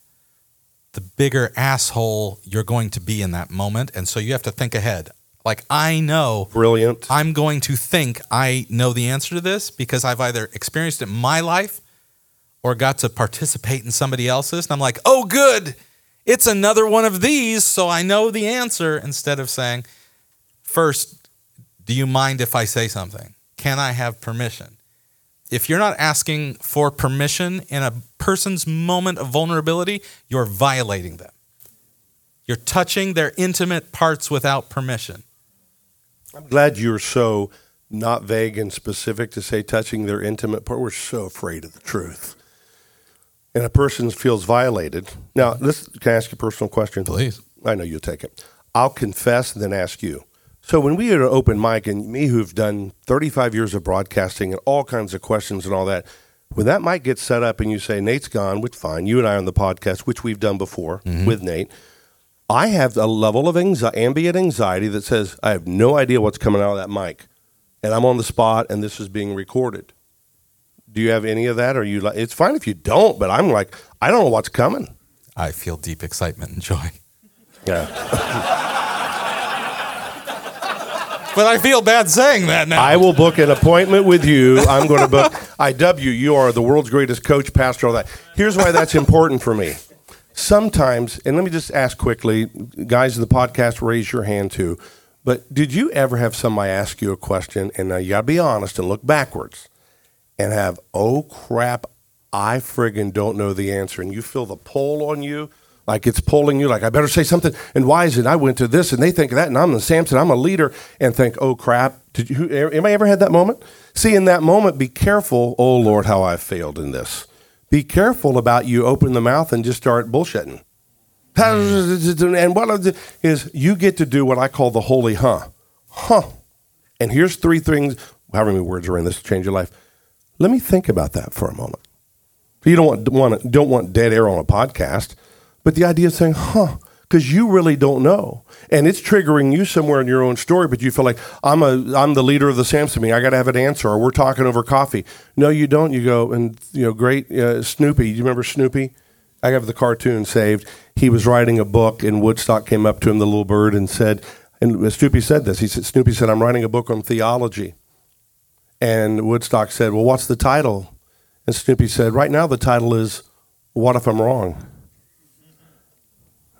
Speaker 2: the bigger asshole you're going to be in that moment. And so you have to think ahead. Like, I know
Speaker 3: Brilliant.
Speaker 2: I'm going to think I know the answer to this because I've either experienced it in my life or got to participate in somebody else's. And I'm like, oh, good. It's another one of these. So I know the answer instead of saying, first, do you mind if I say something? Can I have permission? If you're not asking for permission in a person's moment of vulnerability, you're violating them. You're touching their intimate parts without permission.
Speaker 3: I'm glad you're so not vague and specific to say touching their intimate part. We're so afraid of the truth. And a person feels violated. Now, this can I ask you a personal question?
Speaker 2: Please.
Speaker 3: I know you'll take it. I'll confess and then ask you. So when we an open mic, and me who've done 35 years of broadcasting and all kinds of questions and all that, when that mic gets set up and you say Nate's gone, which fine, you and I on the podcast, which we've done before mm-hmm. with Nate, I have a level of anxiety, ambient anxiety that says I have no idea what's coming out of that mic, and I'm on the spot, and this is being recorded. Do you have any of that? Or you like? It's fine if you don't, but I'm like, I don't know what's coming.
Speaker 2: I feel deep excitement and joy.
Speaker 3: Yeah. <laughs>
Speaker 2: But I feel bad saying that now.
Speaker 3: I will book an appointment with you. I'm going to book. IW. you. Are the world's greatest coach, pastor, all that. Here's why that's important for me. Sometimes, and let me just ask quickly, guys in the podcast, raise your hand too. But did you ever have somebody ask you a question, and you got to be honest and look backwards, and have, oh crap, I friggin' don't know the answer, and you feel the pull on you, like it's pulling you, like I better say something. And why is it? I went to this, and they think of that, and I'm the Samson, I'm a leader, and think, oh crap. Did you? Anybody ever had that moment? See, in that moment, be careful. Oh Lord, how I failed in this. Be careful about you open the mouth and just start bullshitting. Hmm. And what is Is you get to do what I call the holy huh, huh. And here's three things. However many words are in this to change your life. Let me think about that for a moment. You don't want, want don't want dead air on a podcast, but the idea of saying, "Huh," because you really don't know, and it's triggering you somewhere in your own story. But you feel like I'm a I'm the leader of the Samson meeting. I got to have an answer, or we're talking over coffee. No, you don't. You go and you know, great uh, Snoopy. You remember Snoopy? I have the cartoon saved. He was writing a book, and Woodstock came up to him, the little bird, and said, and Snoopy said this. He said, Snoopy said, I'm writing a book on theology. And Woodstock said, Well, what's the title? And Snoopy said, Right now the title is What If I'm Wrong?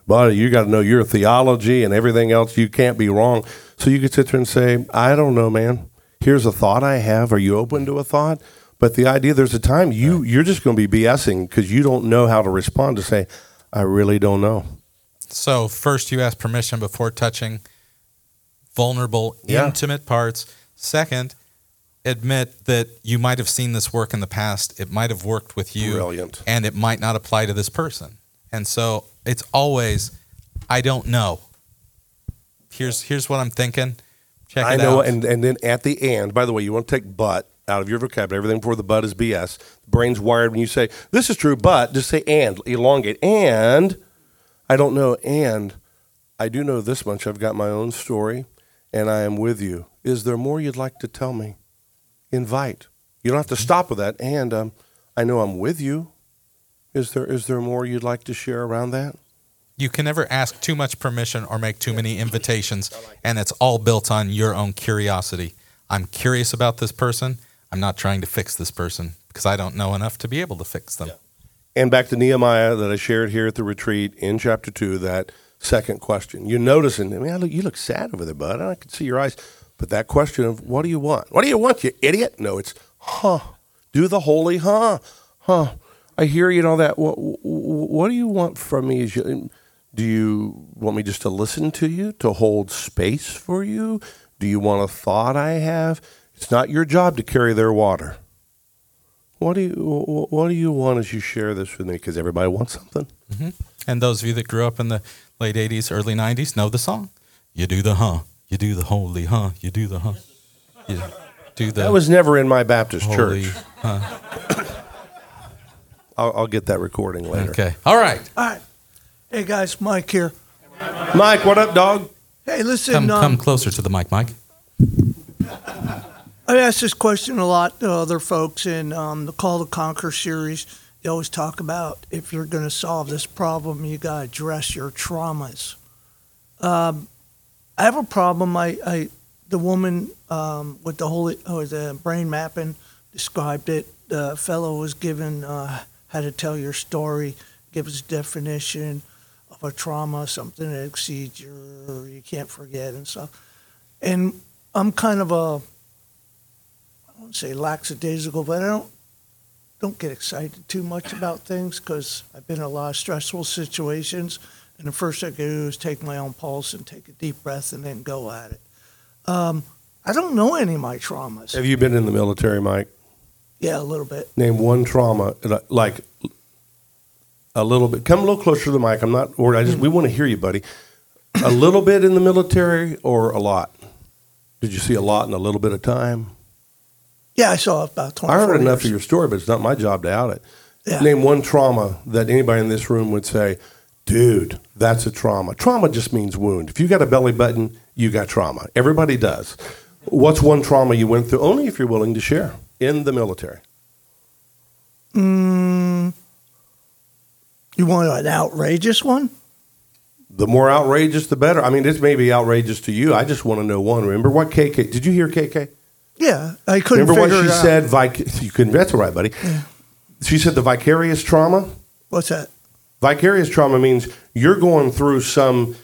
Speaker 3: But you got to know your theology and everything else. You can't be wrong. So you could sit there and say, I don't know, man. Here's a thought I have. Are you open to a thought? But the idea, there's a time you you're just going to be BSing because you don't know how to respond to say, I really don't know.
Speaker 2: So first, you ask permission before touching vulnerable,
Speaker 3: Yeah.
Speaker 2: intimate parts. Second, admit that you might have seen this work in the past. It might have worked with you,
Speaker 3: Brilliant.
Speaker 2: and it might not apply to this person. And so it's always, I don't know. Here's here's what I'm thinking. Check it
Speaker 3: I know,
Speaker 2: out.
Speaker 3: and and then at the end, by the way, you want to take but out of your vocabulary. Everything before the but is BS. The brain's wired when you say this is true, but just say and, elongate. And I don't know, and I do know this much. I've got my own story, and I am with you. Is there more you'd like to tell me? Invite. You don't have to stop with that. And um, I know I'm with you. Is there is there more you'd like to share around that?
Speaker 2: you can never ask too much permission or make too many invitations, and it's all built on your own curiosity. I'm curious about this person. I'm not trying to fix this person because I don't know enough to be able to fix them.
Speaker 3: And back to Nehemiah that I shared here at the retreat in chapter two, that second question. You notice, and I mean, I look, you look sad over there, bud. I can see your eyes. But that question of what do you want? What do you want, you idiot? No, it's huh. Do the holy huh, huh. I hear you and all that. What, what do you want from me? Is you, do you want me just to listen to you, to hold space for you? Do you want a thought I have? It's not your job to carry their water. What do you What do you want as you share this with me? Because everybody wants something. Mm-hmm.
Speaker 2: And those of you that grew up in the late 80s, early 90s know the song. You do the huh. You do the holy huh. You do the huh. You do the
Speaker 3: That was never in my Baptist
Speaker 2: holy
Speaker 3: church.
Speaker 2: huh. <coughs>
Speaker 3: I'll, I'll get that recording later.
Speaker 2: Okay. All right.
Speaker 9: All right. Hey guys, Mike here.
Speaker 3: Mike, what up, dog?
Speaker 9: Hey, listen.
Speaker 2: Come,
Speaker 9: um,
Speaker 2: come closer to the mic, Mike.
Speaker 9: I ask this question a lot to other folks in um, the Call to Conquer series. They always talk about if you're going to solve this problem, you got to address your traumas. Um, I have a problem. I, I the woman um, with the holy or the brain mapping described it. The fellow was given uh, how to tell your story, give his definition of a trauma, something that exceeds your you can't forget and stuff. And I'm kind of a I won't say lackadaisical, but I don't don't get excited too much about things because I've been in a lot of stressful situations, and the first thing I do is take my own pulse and take a deep breath and then go at it. Um, I don't know any of my traumas.
Speaker 3: Have you been in the military, Mike?
Speaker 9: Yeah, a little bit.
Speaker 3: Name one trauma, like a little bit. Come a little closer to the mic. I'm not worried. I just we want to hear you, buddy. A little bit in the military or a lot? Did you see a lot in a little bit of time?
Speaker 9: Yeah, I saw about twenty.
Speaker 3: I heard enough of your story, but it's not my job to out it.
Speaker 9: Yeah.
Speaker 3: Name one trauma that anybody in this room would say, dude, that's a trauma. Trauma just means wound. If you got a belly button, you got trauma. Everybody does. What's one trauma you went through? Only if you're willing to share in the military.
Speaker 9: Mm, you want an outrageous one?
Speaker 3: The more outrageous, the better. I mean, this may be outrageous to you. I just want to know one. Remember what KK? Did you hear KK?
Speaker 9: Yeah, I couldn't
Speaker 3: Remember what she said? Vic- <laughs> you couldn't. That's all right, buddy. She said the vicarious trauma.
Speaker 9: What's that?
Speaker 3: Vicarious trauma means you're going through some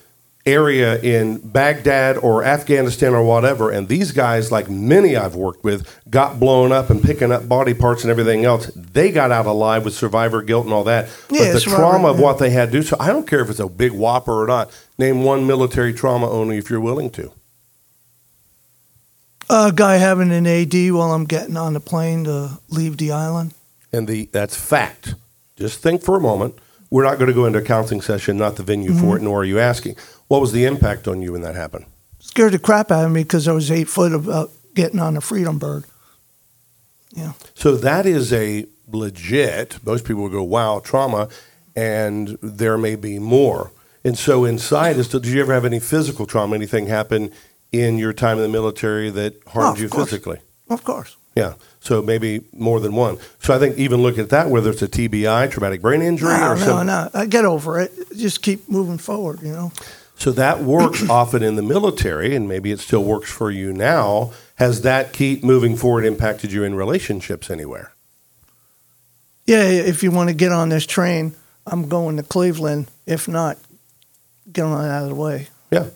Speaker 3: area in Baghdad or Afghanistan or whatever, and these guys, like many I've worked with, got blown up and picking up body parts and everything else. They got out alive with survivor guilt and all that.
Speaker 9: Yeah,
Speaker 3: but the trauma of what they had to do. So I don't care if it's a big whopper or not. Name one military trauma only if you're willing to.
Speaker 9: A guy having an AD while I'm getting on the plane to leave the island.
Speaker 3: And the that's fact. Just think for a moment. We're not going to go into a counseling session, not the venue
Speaker 9: Mm-hmm.
Speaker 3: for it, nor are you asking. What was the impact on you when that happened?
Speaker 9: Scared the crap out of me because I was eight foot about uh, getting on a freedom bird. Yeah.
Speaker 3: So that is a legit, most people would go, wow, trauma, and there may be more. And so inside is, did you ever have any physical trauma, anything happen in your time in the military that harmed
Speaker 9: Oh,
Speaker 3: you
Speaker 9: course.
Speaker 3: physically?
Speaker 9: Of course.
Speaker 3: Yeah. So maybe more than one. So I think even look at that, whether it's a TBI, traumatic brain injury,
Speaker 9: No,
Speaker 3: or
Speaker 9: no,
Speaker 3: some,
Speaker 9: no. I get over it. Just keep moving forward, you know.
Speaker 3: So that works <coughs> often in the military, and maybe it still works for you now. Has that keep moving forward impacted you in relationships anywhere?
Speaker 9: Yeah, if you want to get on this train, I'm going to Cleveland. If not, get on out of the way.
Speaker 3: Yeah.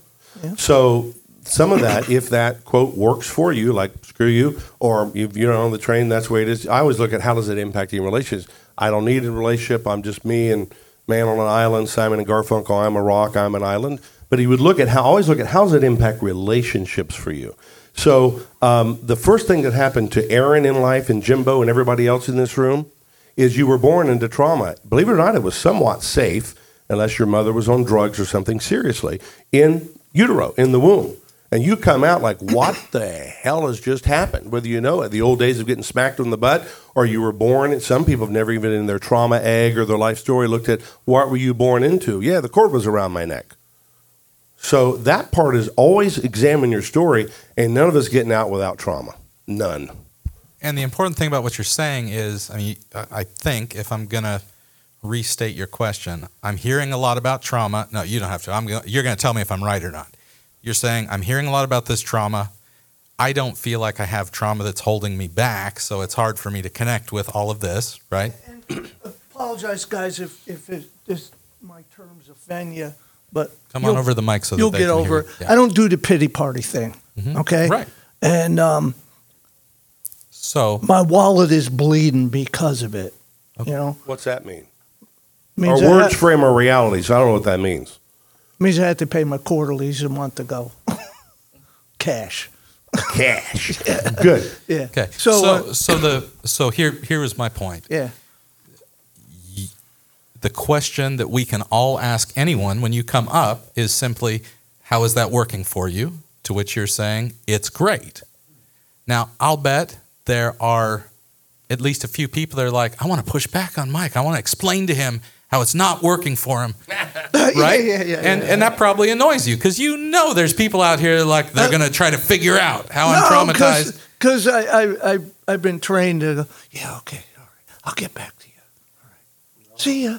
Speaker 9: Yeah.
Speaker 3: So some of that, if that quote works for you, like screw you, or if you're on the train, that's the way it is. I always look at how does it impact you in relationships. I don't need a relationship. I'm just me, and Man on an Island, Simon and Garfunkel, I'm a Rock, I'm an Island. But he would look at how, always look at how does it impact relationships for you. So um, the first thing that happened to Aaron in life and Jimbo and everybody else in this room is you were born into trauma. Believe it or not, it was somewhat safe, unless your mother was on drugs or something seriously, in utero, in the womb. And you come out like, what the hell has just happened? Whether you know it, the old days of getting smacked on the butt, or you were born, and some people have never even in their trauma egg or their life story looked at what were you born into? Yeah, the cord was around my neck. So that part is always examine your story, and none of us getting out without trauma. None.
Speaker 2: And the important thing about what you're saying is, I mean, I think if I'm gonna restate your question, I'm hearing a lot about trauma. No, you don't have to. I'm go- you're gonna tell me if I'm right or not. You're saying I'm hearing a lot about this trauma. I don't feel like I have trauma that's holding me back, so it's hard for me to connect with all of this, right? <coughs>
Speaker 9: Apologize, guys, if, if it, this, my terms offend you, but.
Speaker 2: Come on over the mic so that
Speaker 9: You'll
Speaker 2: they
Speaker 9: get
Speaker 2: can
Speaker 9: over
Speaker 2: you. Yeah.
Speaker 9: I don't do the pity party thing,
Speaker 2: Mhm.
Speaker 9: okay?
Speaker 2: Right.
Speaker 9: And, um,
Speaker 2: So
Speaker 9: my wallet is bleeding because of it, you know?
Speaker 3: What's that mean?
Speaker 9: Means
Speaker 3: our words
Speaker 9: ha-
Speaker 3: frame our realities. I don't know what that means.
Speaker 9: Means I had to pay my quarterlies a month ago. <laughs> Cash.
Speaker 3: Cash. <laughs> Good.
Speaker 9: Yeah.
Speaker 2: okay.
Speaker 9: So,
Speaker 2: So
Speaker 9: uh,
Speaker 2: so, the so here here is my point.
Speaker 9: yeah.
Speaker 2: the question that we can all ask anyone when you come up is simply, How is that working for you? To which you're saying, It's great. Now, I'll bet there are at least a few people that are like, I want to push back on Mike. I want to explain to him how it's not working for him. <laughs> <laughs> right?
Speaker 9: yeah, yeah,
Speaker 2: and,
Speaker 9: yeah.
Speaker 2: and that probably annoys you because you know there's people out here like they're going to try to figure out how I'm
Speaker 9: No,
Speaker 2: traumatized.
Speaker 9: Because I, I, I, I've been trained to go, yeah, okay, all right. I'll get back to you. All right. See ya.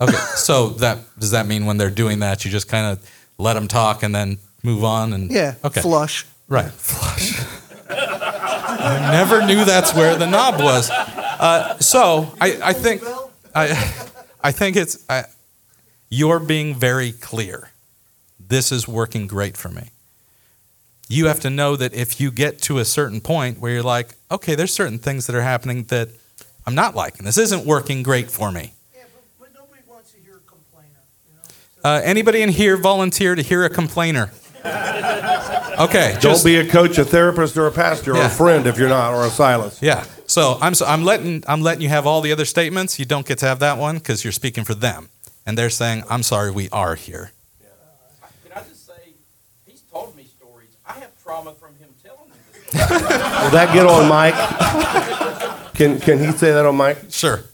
Speaker 2: Okay, <laughs> so that does that mean when they're doing that, you just kind of let them talk and then move on and
Speaker 9: Yeah.
Speaker 2: okay,
Speaker 9: Flush.
Speaker 2: right, flush. I never knew that's where the knob was. Uh, so I, I think I, <laughs> I think it's I, you're being very clear. This is working great for me. You have to know that if you get to a certain point where you're like, okay, there's certain things that are happening that I'm not liking. This isn't working great for me.
Speaker 9: Yeah, but, but nobody wants to hear a complainer. You know?
Speaker 2: Uh, anybody in here volunteer to hear a complainer? <laughs> Okay,
Speaker 3: Don't be a coach, a therapist, or a pastor, or a friend if you're not, or a silence.
Speaker 2: yeah. So I'm so I'm letting I'm letting you have all the other statements. You don't get to have that one because you're speaking for them, and they're saying, "I'm sorry, we are here."
Speaker 10: Can I just say, he's told me stories. I have trauma from him telling me this. <laughs>
Speaker 3: Will that get on mic? Can can he say that on mic?
Speaker 2: Sure.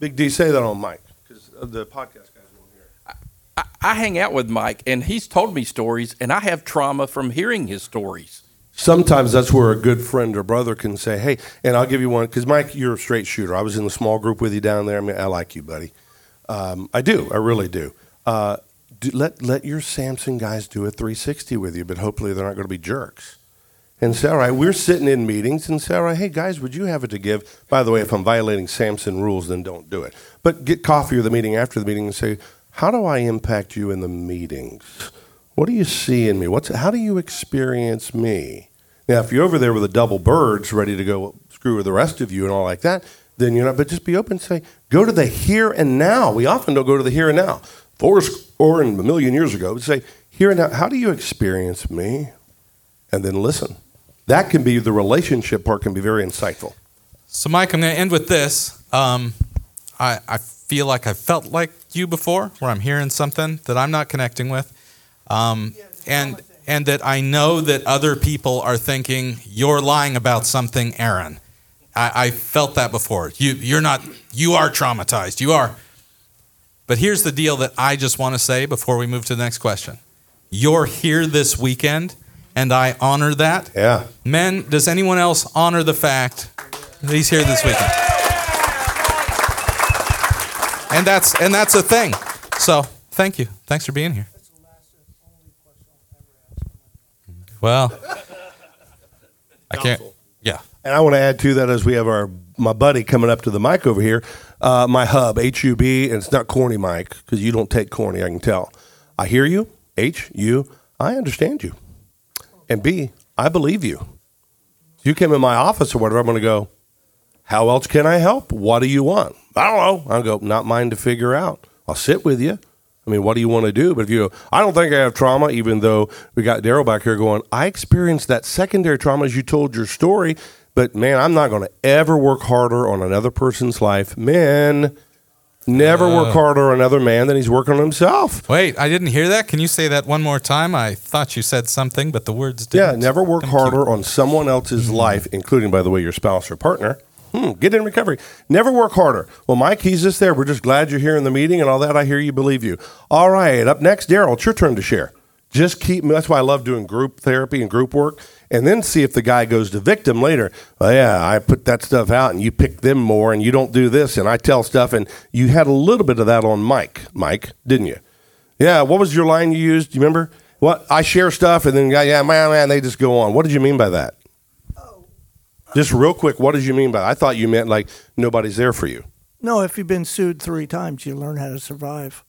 Speaker 3: Big D, say that on mic because uh, the podcast guys won't hear. it.
Speaker 10: I, I hang out with Mike, and he's told me stories, and I have trauma from hearing his stories.
Speaker 3: Sometimes that's where a good friend or brother can say, "Hey," and I'll give you one because Mike, you're a straight shooter. I was in the small group with you down there. I mean, I like you, buddy. Um, I do. I really do. Uh, do. Let let your Samson guys do a 360 with you, but hopefully they're not going to be jerks. And say, all right, we're sitting in meetings and right, hey guys, would you have it to give? By the way, if I'm violating Samson rules, then don't do it. But get coffee or the meeting after the meeting and say, how do I impact you in the meetings? What do you see in me? What's how do you experience me? Now, if you're over there with a double birds ready to go screw with the rest of you and all like that, then you're not. But just be open. Say, go to the here and now. We often don't go to the here and now. Four and a million years ago, say here and now. How do you experience me? And then listen. That can be the relationship part. Can be very insightful.
Speaker 2: So, Mike, I'm going to end with this. Um, I, I feel like I've felt like you before, where I'm hearing something that I'm not connecting with, um, and and that I know that other people are thinking you're lying about something, Aaron. I, I felt that before. You you're not. You are traumatized. You are. But here's the deal that I just want to say before we move to the next question. You're here this weekend, and I honor that.
Speaker 3: Yeah.
Speaker 2: Men, does anyone else honor the fact that he's here this weekend? And that's and that's a thing. So thank you. Thanks for being here. Well, I can't. Yeah.
Speaker 3: And I want to add to that as we have our my buddy coming up to the mic over here, uh, my hub H U B, and it's not corny, Mike, because you don't take corny. I can tell. I hear you, H U. I understand you, and B, I believe you. You came in my office or whatever, I'm going to go. How else can I help? What do you want? I don't know. I'll go, not mine to figure out. I'll sit with you. I mean, what do you want to do? But if you I don't think I have trauma, even though we got Daryl back here going, I experienced that secondary trauma as you told your story, but man, I'm not going to ever work harder on another person's life. Men never work harder on another man than he's working on himself.
Speaker 2: Wait, I didn't hear that. Can you say that one more time? I thought you said something, but the words didn't.
Speaker 3: Yeah, never work
Speaker 2: Thank you.
Speaker 3: harder on someone else's life, including, by the way, your spouse or partner. Hmm, get in recovery. Never work harder. Well, Mike, he's just there. We're just glad you're here in the meeting and all that. I hear you, believe you. All right, up next, Daryl, it's your turn to share. Just keep. That's why I love doing group therapy and group work, and then see if the guy goes to victim later. Well, yeah, I put that stuff out, and you pick them more, and you don't do this, and I tell stuff, and you had a little bit of that on Mike, Mike, didn't you? Yeah. What was your line you used? Do you remember? What I share stuff, and then yeah, yeah, man, man, they just go on. What did you mean by that? Just real quick, what did you mean by? I thought you meant like nobody's there for you.
Speaker 9: No, if you've been sued three times, you learn how to survive.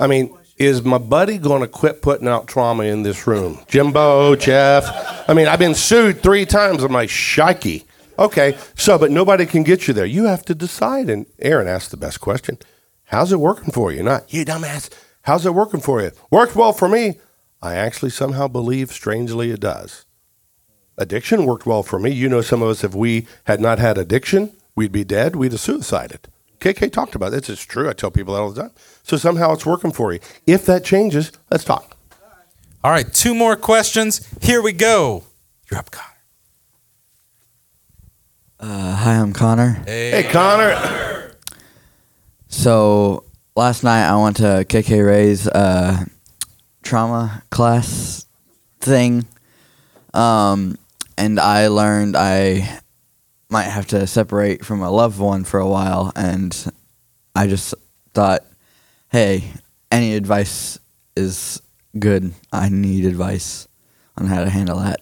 Speaker 3: I mean, is my buddy going to quit putting out trauma in this room? Jimbo, Jeff. I mean, I've been sued three times. I'm like, shikey. Okay, so, but nobody can get you there. You have to decide. And Aaron asked the best question How's it working for you? Not, you dumbass. How's it working for you? Worked well for me. I actually somehow believe, strangely, it does. Addiction worked well for me. You know, some of us, if we had not had addiction, we'd be dead. We'd have suicided. KK talked about this. It's true. I tell people that all the time. So somehow it's working for you. If that changes, let's talk.
Speaker 2: All right, two more questions. Here we go. You're up, Connor.
Speaker 11: Uh, hi, I'm Connor.
Speaker 3: Hey, Connor.
Speaker 11: So last night I went to KK Ray's uh, trauma class thing, um, and I learned I might have to separate from a loved one for a while, and I just thought, hey, any advice is good. I need advice on how to handle that.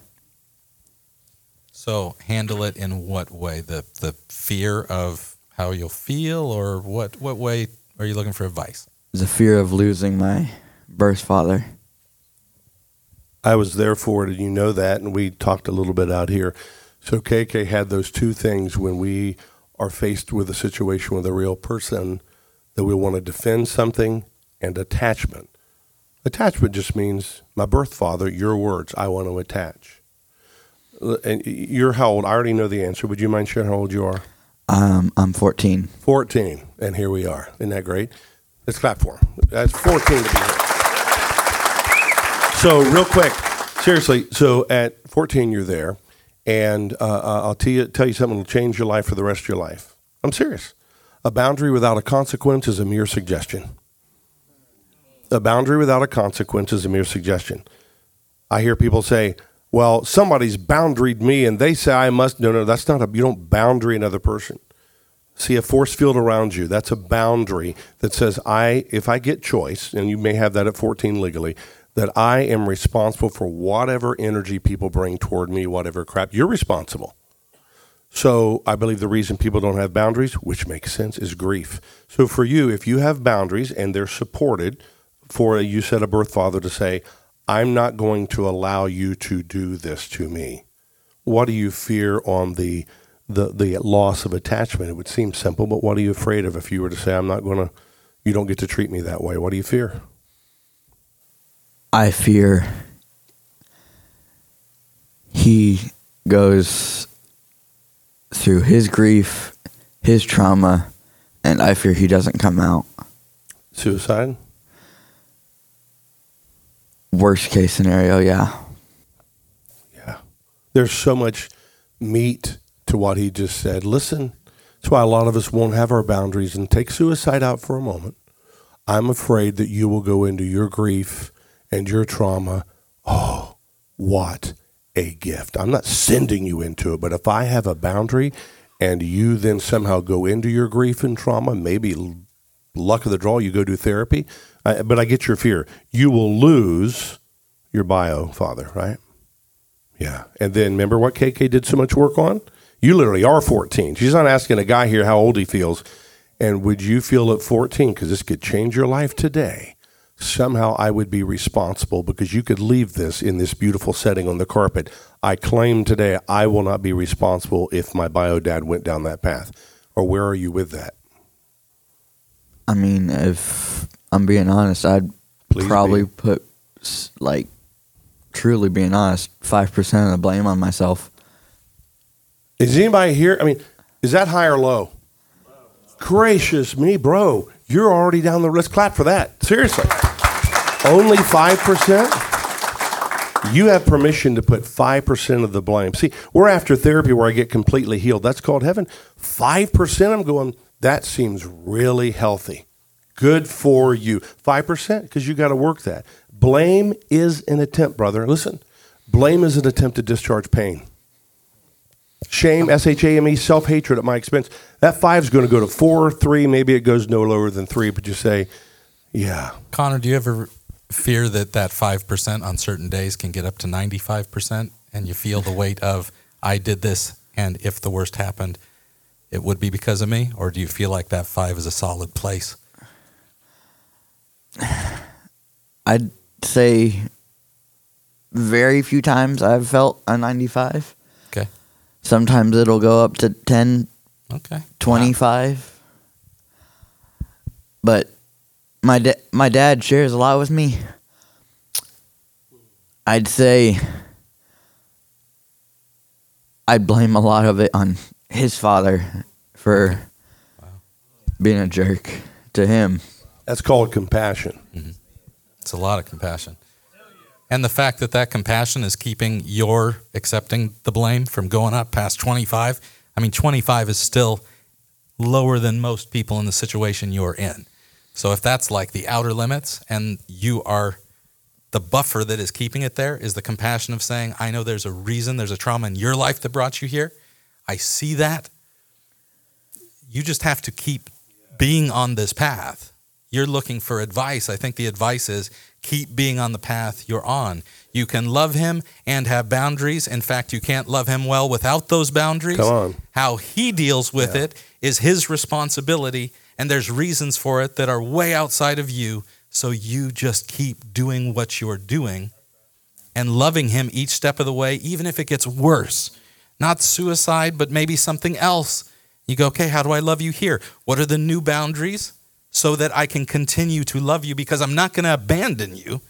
Speaker 2: So handle it in what way? The the fear of how you'll feel, or what what way are you looking for advice?
Speaker 11: The fear of losing my birth father.
Speaker 3: I was there for it, and you know that, and we talked a little bit out here. So KK had those two things when we are faced with a situation with a real person that we want to defend something and attachment. Attachment just means my birth father, your words, I want to attach. And you're how old? I already know the answer. Would you mind sharing how old you are?
Speaker 11: Um, I'm 14.
Speaker 3: 14. And here we are. Isn't that great? Let's clap for him. That's 14 to be here. So, real quick, seriously, so at 14, you're there, and uh, uh, I'll tell you, tell you something that'll change your life for the rest of your life. I'm serious. A boundary without a consequence is a mere suggestion. A boundary without a consequence is a mere suggestion. I hear people say, well, somebody's boundaried me and they say I must. No, no, that's not a, you don't boundary another person. See a force field around you. That's a boundary that says I, if I get choice, and you may have that at 14 legally, that I am responsible for whatever energy people bring toward me, whatever crap. You're responsible. So I believe the reason people don't have boundaries, which makes sense, is grief. So for you, if you have boundaries and they're supported, for a, you said a birth father to say, I'm not going to allow you to do this to me. What do you fear on the the the loss of attachment? It would seem simple, but what are you afraid of if you were to say, I'm not going to, you don't get to treat me that way? What do you fear?
Speaker 11: I fear he goes through his grief, his trauma, and I fear he doesn't come out.
Speaker 3: Suicide?
Speaker 11: Worst case scenario, yeah. Yeah.
Speaker 3: There's so much meat to what he just said. Listen, that's why a lot of us won't have our boundaries and take suicide out for a moment. I'm afraid that you will go into your grief and your trauma. Oh, what a gift. I'm not sending you into it, but if I have a boundary and you then somehow go into your grief and trauma, maybe luck of the draw, you go do therapy. I, but I get your fear. You will lose your bio father, right? Yeah. And then remember what KK did so much work on? You literally are 14. She's not asking a guy here how old he feels. And would you feel at 14, because this could change your life today, somehow I would be responsible because you could leave this in this beautiful setting on the carpet. I claim today I will not be responsible if my bio dad went down that path. or where are you with that?
Speaker 11: I mean, if I'm being honest, I'd
Speaker 3: Please
Speaker 11: probably
Speaker 3: be.
Speaker 11: put like truly being honest, five percent of the blame on myself.
Speaker 3: Is anybody here? I mean, is that high or low? Gracious me, bro. You're already down the Let's clap for that. Seriously. Only 5%? You have permission to put 5% of the blame. See, we're after therapy where I get completely healed. That's called heaven. 5% I'm going, that seems really healthy. Good for you. 5% because you got to work that. Blame is an attempt, brother. Listen, blame is an attempt to discharge pain. Shame, S H A M E, self hatred at my expense. That five is going to go to four, three. Maybe it goes no lower than three, but you say, yeah.
Speaker 2: Connor, do you ever fear that that 5% on certain days can get up to 95% and you feel the weight of, I did this, and if the worst happened, it would be because of me? Or do you feel like that five is a solid place? <sighs>
Speaker 11: I'd say very few times I've felt a 95.
Speaker 2: Okay.
Speaker 11: Sometimes it'll go up to 10,
Speaker 2: Okay.
Speaker 11: 25. But my da- my dad shares a lot with me. I'd say I'd blame a lot of it on his father for being a jerk to him.
Speaker 3: That's called compassion. Mm-hmm.
Speaker 2: It's a lot of compassion. And the fact that that compassion is keeping your accepting the blame from going up past 25. I mean, 25 is still lower than most people in the situation you're in. So if that's like the outer limits and you are the buffer that is keeping it there is the compassion of saying, I know there's a reason, there's a trauma in your life that brought you here. I see that. You just have to keep being on this path. You're looking for advice. I think the advice is keep being on the path you're on. You can love him and have boundaries. In fact, you can't love him well without those boundaries.
Speaker 3: Come on.
Speaker 2: How he deals with it is his responsibility, and there's reasons for it that are way outside of you. So you just keep doing what you're doing and loving him each step of the way, even if it gets worse. Not suicide, but maybe something else. You go, okay, how do I love you here? What are the new boundaries so that I can continue to love you? Because I'm not going to abandon you.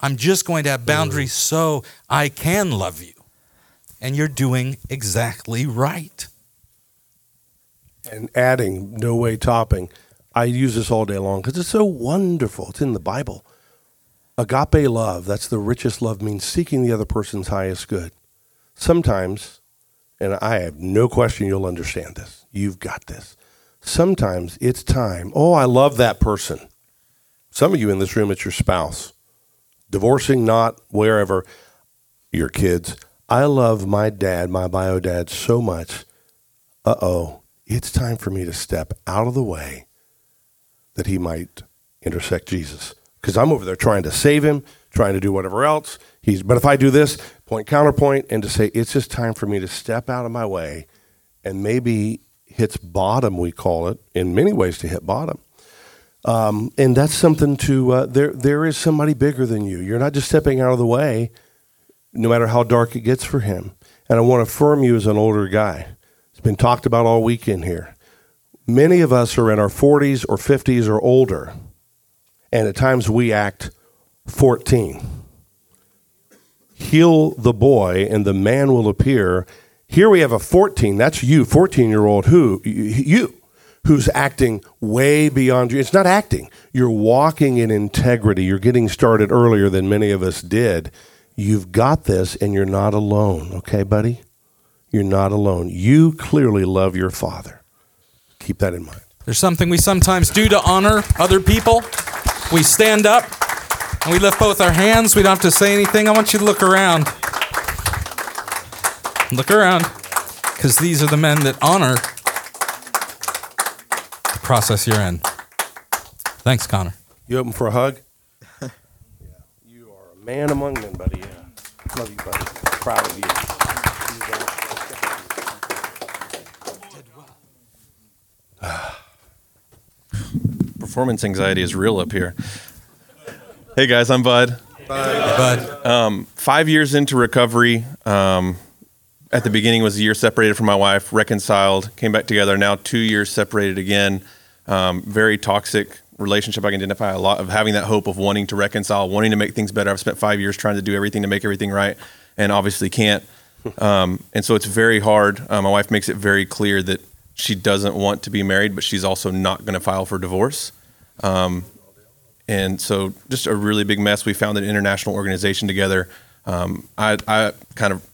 Speaker 2: I'm just going to have boundaries mm. so I can love you. And you're doing exactly right.
Speaker 3: And adding, no way topping. I use this all day long because it's so wonderful. It's in the Bible. Agape love, that's the richest love, means seeking the other person's highest good. Sometimes, and I have no question you'll understand this, you've got this. Sometimes it's time. Oh, I love that person. Some of you in this room, it's your spouse. Divorcing, not wherever, your kids. I love my dad, my bio dad, so much. Uh oh, it's time for me to step out of the way that he might intersect Jesus. Because I'm over there trying to save him, trying to do whatever else. He's, but if I do this, point counterpoint, and to say it's just time for me to step out of my way, and maybe hits bottom, we call it, in many ways to hit bottom. Um, and that's something to uh, there. There is somebody bigger than you. You're not just stepping out of the way, no matter how dark it gets for him. And I want to affirm you as an older guy. It's been talked about all weekend here. Many of us are in our 40s or 50s or older, and at times we act 14. Heal the boy, and the man will appear. Here we have a 14. That's you, 14 year old. Who you? Who's acting way beyond you? It's not acting. You're walking in integrity. You're getting started earlier than many of us did. You've got this, and you're not alone. Okay, buddy? You're not alone. You clearly love your father. Keep that in mind.
Speaker 2: There's something we sometimes do to honor other people. We stand up and we lift both our hands. We don't have to say anything. I want you to look around. Look around because these are the men that honor the process you're in. Thanks, Connor.
Speaker 3: You open for a hug? yeah. <laughs> You are a man among men, buddy. Yeah. Love you, buddy. Proud of you.
Speaker 12: Performance anxiety is real up here. Hey guys, I'm Bud.
Speaker 2: Bud.
Speaker 12: Um, five years into recovery, um, at the beginning was a year separated from my wife, reconciled, came back together. Now two years separated again. Um, very toxic relationship. I can identify a lot of having that hope of wanting to reconcile, wanting to make things better. I've spent five years trying to do everything to make everything right, and obviously can't. Um, and so it's very hard. Uh, my wife makes it very clear that she doesn't want to be married, but she's also not going to file for divorce. Um, and so just a really big mess. We found an international organization together. Um, I, I kind of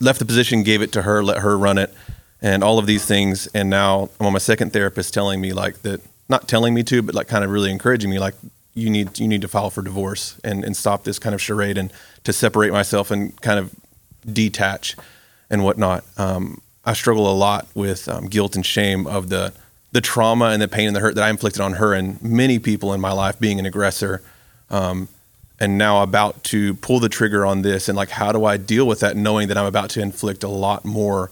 Speaker 12: left the position, gave it to her, let her run it, and all of these things. And now I'm on my second therapist telling me like that, not telling me to, but like kind of really encouraging me like you need you need to file for divorce and, and stop this kind of charade and to separate myself and kind of detach and whatnot. Um, I struggle a lot with um, guilt and shame of the the trauma and the pain and the hurt that I inflicted on her and many people in my life being an aggressor. Um, and now about to pull the trigger on this and like how do I deal with that knowing that I'm about to inflict a lot more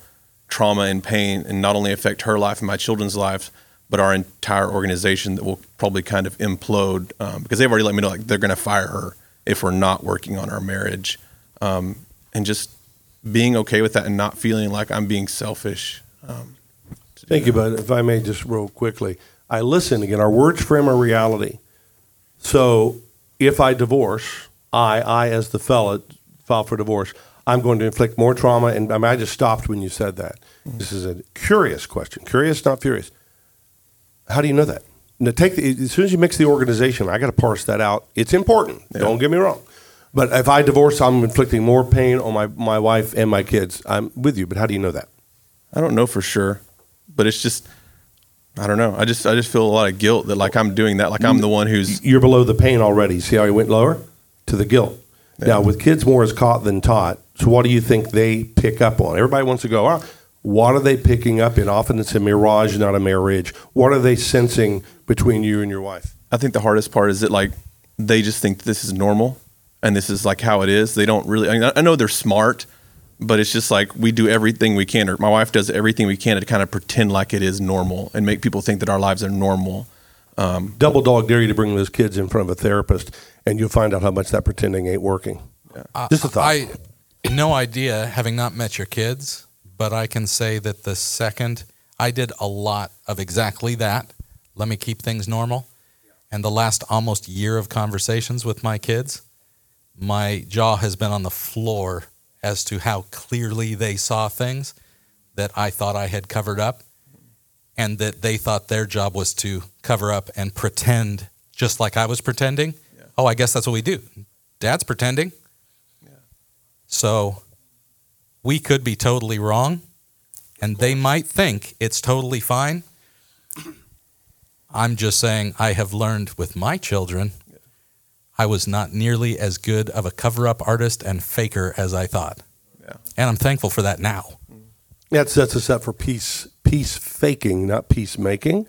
Speaker 12: trauma and pain and not only affect her life and my children's lives but our entire organization that will probably kind of implode um, because they've already let me know like they're going to fire her if we're not working on our marriage um, and just being okay with that and not feeling like I'm being selfish um,
Speaker 3: Thank you, bud. If I may just real quickly, I listen again. Our words frame our reality. So if I divorce, I, I as the fella, file for divorce, I'm going to inflict more trauma. And I, mean, I just stopped when you said that. This is a curious question. Curious, not furious. How do you know that? Now, take the, as soon as you mix the organization, I got to parse that out. It's important. Don't get me wrong. But if I divorce, I'm inflicting more pain on my, my wife and my kids. I'm with you, but how do you know that?
Speaker 12: I don't know for sure, but it's just I don't know. I just I just feel a lot of guilt that like I'm doing that. Like I'm the one who's
Speaker 3: you're below the pain already. See how he went lower to the guilt. Now with kids, more is caught than taught. So what do you think they pick up on? Everybody wants to go. Oh, what are they picking up? And often it's a mirage, not a marriage. What are they sensing between you and your wife?
Speaker 12: I think the hardest part is that like they just think this is normal and this is like how it is. They don't really. I, mean, I know they're smart, but it's just like we do everything we can, or my wife does everything we can to kind of pretend like it is normal and make people think that our lives are normal. Um,
Speaker 3: Double dog dare you to bring those kids in front of a therapist, and you'll find out how much that pretending ain't working. Just a thought.
Speaker 2: I no idea, having not met your kids, but I can say that the second I did a lot of exactly that. Let me keep things normal. And the last almost year of conversations with my kids, my jaw has been on the floor as to how clearly they saw things that I thought I had covered up and that they thought their job was to cover up and pretend just like I was pretending. Oh, I guess that's what we do. Dad's pretending. So we could be totally wrong, and they might think it's totally fine. I'm just saying I have learned with my children, I was not nearly as good of a cover up artist and faker as I thought. And I'm thankful for that now. Mm.
Speaker 3: That sets us up for peace, peace faking, not peacemaking.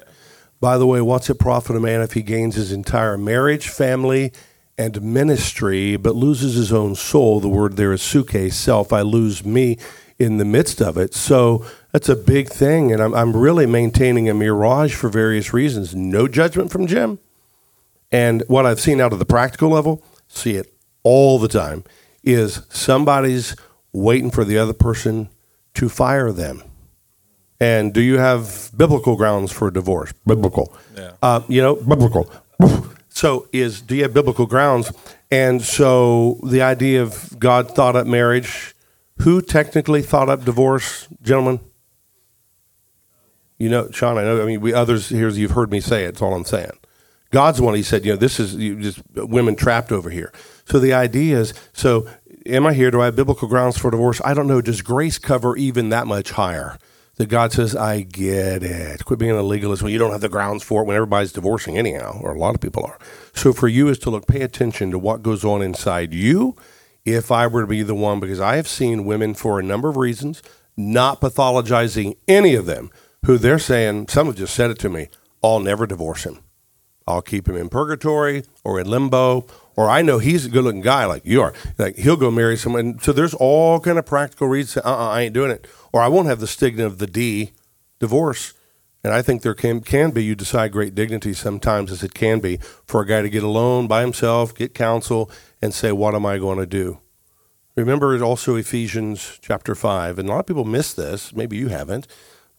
Speaker 3: By the way, what's it profit a man if he gains his entire marriage, family, and ministry, but loses his own soul? The word there is psuche, self. I lose me in the midst of it. So that's a big thing. And I'm, I'm really maintaining a mirage for various reasons. No judgment from Jim. And what I've seen out of the practical level, see it all the time, is somebody's waiting for the other person to fire them. And do you have biblical grounds for divorce? Biblical.
Speaker 12: Yeah.
Speaker 3: Uh, you know, biblical. So is do you have biblical grounds? And so the idea of God thought up marriage, who technically thought up divorce, gentlemen? You know, Sean, I know. I mean, we others here, you've heard me say it. That's all I'm saying. God's one. He said, you know, this is just women trapped over here. So the idea is, so am I here? Do I have biblical grounds for divorce? I don't know. Does grace cover even that much higher? That God says, I get it. Quit being a legalist when you don't have the grounds for it when everybody's divorcing anyhow, or a lot of people are. So for you is to look, pay attention to what goes on inside you. If I were to be the one, because I have seen women for a number of reasons, not pathologizing any of them, who they're saying, some have just said it to me, I'll never divorce him. I'll keep him in purgatory or in limbo, or I know he's a good looking guy like you are. Like he'll go marry someone. So there's all kind of practical reasons. Uh, uh I ain't doing it, or I won't have the stigma of the D, divorce. And I think there can can be you decide great dignity sometimes as it can be for a guy to get alone by himself, get counsel, and say, what am I going to do? Remember also Ephesians chapter 5. And a lot of people miss this. Maybe you haven't.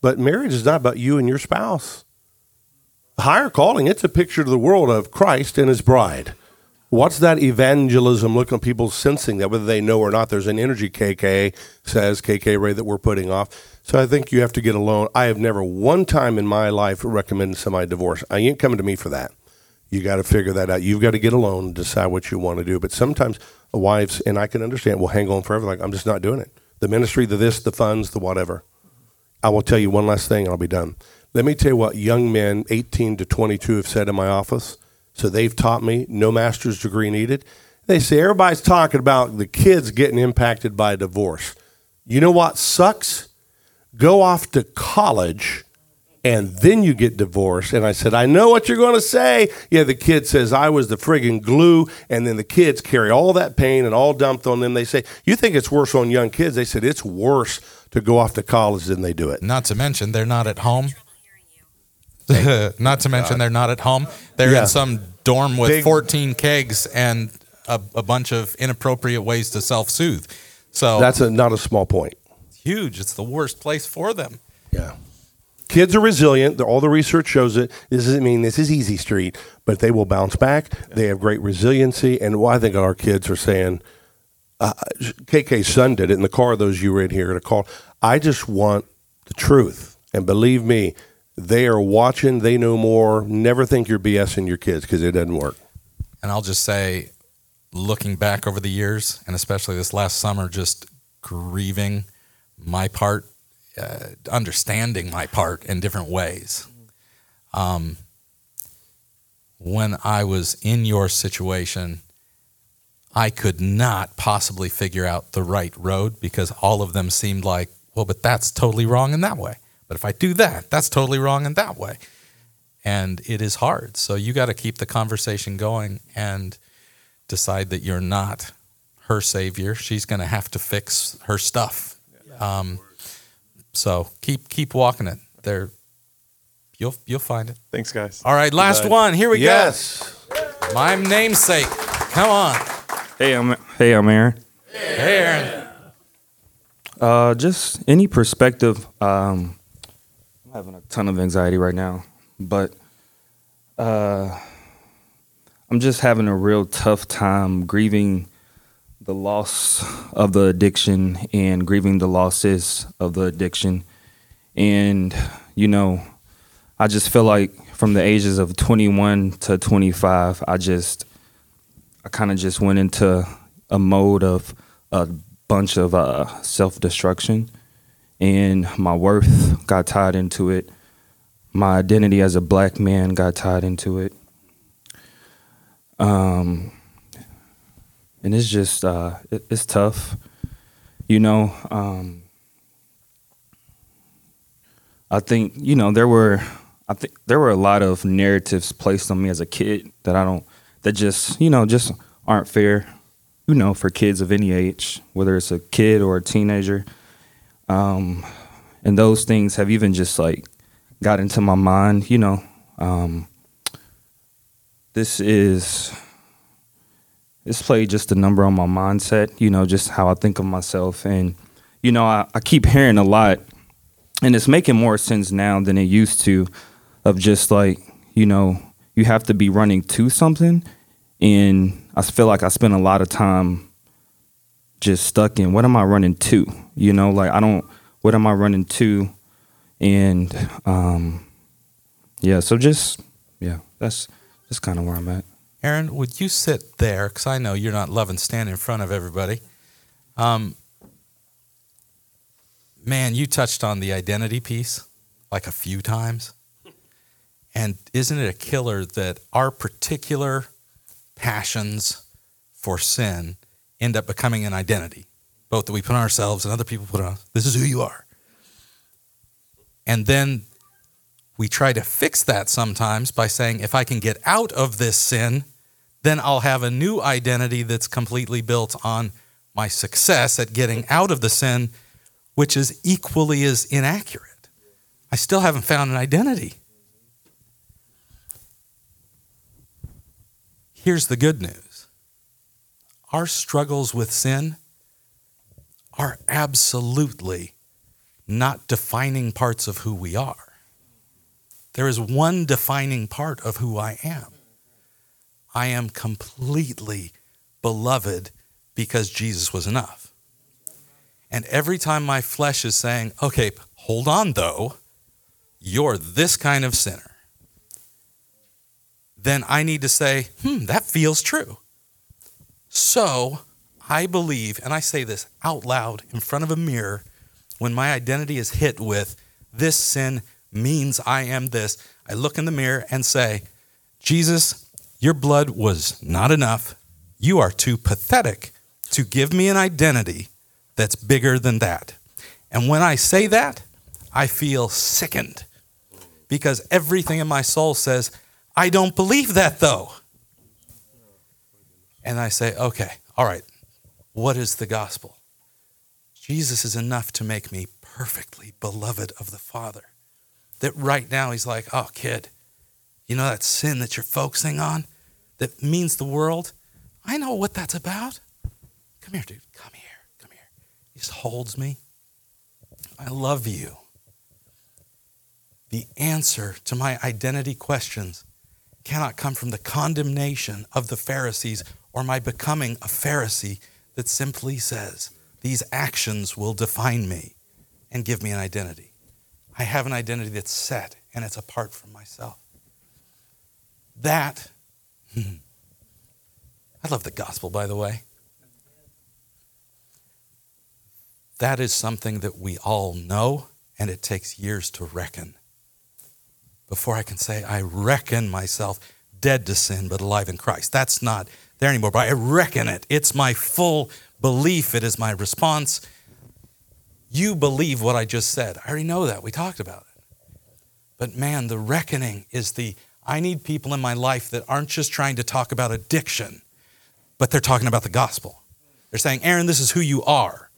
Speaker 3: But marriage is not about you and your spouse. Higher calling, it's a picture to the world of Christ and his bride. What's that evangelism look on people sensing that whether they know or not? There's an energy KK says, KK Ray, that we're putting off. So I think you have to get alone. I have never one time in my life recommended somebody divorce. I ain't coming to me for that. You got to figure that out. You've got to get alone and decide what you want to do. But sometimes wives, and I can understand, will hang on forever. Like, I'm just not doing it. The ministry, the this, the funds, the whatever. I will tell you one last thing and I'll be done. Let me tell you what young men 18 to 22 have said in my office. So they've taught me no master's degree needed. They say everybody's talking about the kids getting impacted by divorce. You know what sucks? Go off to college and then you get divorced. And I said, I know what you're going to say. Yeah, the kid says, I was the friggin' glue. And then the kids carry all that pain and all dumped on them. They say, You think it's worse on young kids? They said, It's worse to go off to college than they do it.
Speaker 2: Not to mention, they're not at home. <laughs> not to mention, they're not at home. They're
Speaker 3: Yeah.
Speaker 2: in some dorm with
Speaker 3: Big-
Speaker 2: 14 kegs and a, a bunch of inappropriate ways to self soothe. So
Speaker 3: That's a, not a small point.
Speaker 2: huge. It's the worst place for them.
Speaker 3: Yeah. Kids are resilient. All the research shows it. This doesn't mean this is easy street, but they will bounce back. They have great resiliency. And what I think our kids are saying, uh, KK's son did it in the car, those you were in here to call. I just want the truth. And believe me, they are watching. They know more. Never think you're BSing your kids because it doesn't work.
Speaker 2: And I'll just say, looking back over the years, and especially this last summer, just grieving my part, uh, understanding my part in different ways. Um, when I was in your situation, I could not possibly figure out the right road because all of them seemed like, well, but that's totally wrong in that way. But if I do that, that's totally wrong in that way. And it is hard. So you got to keep the conversation going and decide that you're not her savior. She's going to have to fix her stuff. Um, so keep keep walking it. There, you'll you'll find it.
Speaker 12: Thanks, guys.
Speaker 2: All right, last
Speaker 12: Bye.
Speaker 2: one. Here we
Speaker 3: Yes.
Speaker 2: go. Yes, my namesake. Come on.
Speaker 13: Hey, I'm hey, I'm Aaron.
Speaker 2: Hey, Aaron.
Speaker 13: Uh, just any perspective. Um, I'm having a ton of anxiety right now, but uh, I'm just having a real tough time grieving the loss of the addiction and grieving the losses of the addiction. And, you know, I just feel like from the ages of 21 to 25, I just, I kind of just went into a mode of a bunch of uh, self destruction. And my worth got tied into it. My identity as a black man got tied into it. Um, and it's just uh, it, it's tough, you know. Um, I think you know there were I think there were a lot of narratives placed on me as a kid that I don't that just you know just aren't fair, you know, for kids of any age, whether it's a kid or a teenager. Um, and those things have even just like got into my mind, you know. Um, this is this played just a number on my mindset, you know, just how I think of myself. And, you know, I, I keep hearing a lot, and it's making more sense now than it used to, of just like, you know, you have to be running to something. And I feel like I spend a lot of time just stuck in what am I running to? You know, like I don't, what am I running to? And, um, yeah, so just, yeah, that's, that's kind of where I'm at.
Speaker 2: Aaron, would you sit there? Because I know you're not loving standing in front of everybody. Um, man, you touched on the identity piece like a few times. And isn't it a killer that our particular passions for sin end up becoming an identity, both that we put on ourselves and other people put on? This is who you are. And then we try to fix that sometimes by saying, if I can get out of this sin, then I'll have a new identity that's completely built on my success at getting out of the sin, which is equally as inaccurate. I still haven't found an identity. Here's the good news our struggles with sin are absolutely not defining parts of who we are. There is one defining part of who I am. I am completely beloved because Jesus was enough. And every time my flesh is saying, okay, hold on though, you're this kind of sinner, then I need to say, hmm, that feels true. So I believe, and I say this out loud in front of a mirror, when my identity is hit with this sin means I am this, I look in the mirror and say, Jesus, your blood was not enough. You are too pathetic to give me an identity that's bigger than that. And when I say that, I feel sickened because everything in my soul says, I don't believe that though. And I say, okay, all right, what is the gospel? Jesus is enough to make me perfectly beloved of the Father. That right now he's like, oh, kid, you know that sin that you're focusing on that means the world? I know what that's about. Come here, dude. Come here. Come here. He just holds me. I love you. The answer to my identity questions cannot come from the condemnation of the Pharisees or my becoming a Pharisee that simply says, These actions will define me and give me an identity. I have an identity that's set and it's apart from myself. That, <laughs> I love the gospel, by the way. That is something that we all know, and it takes years to reckon before I can say, I reckon myself dead to sin but alive in Christ. That's not there anymore, but I reckon it. It's my full belief, it is my response. You believe what I just said. I already know that. We talked about it. But man, the reckoning is the I need people in my life that aren't just trying to talk about addiction, but they're talking about the gospel. They're saying, Aaron, this is who you are.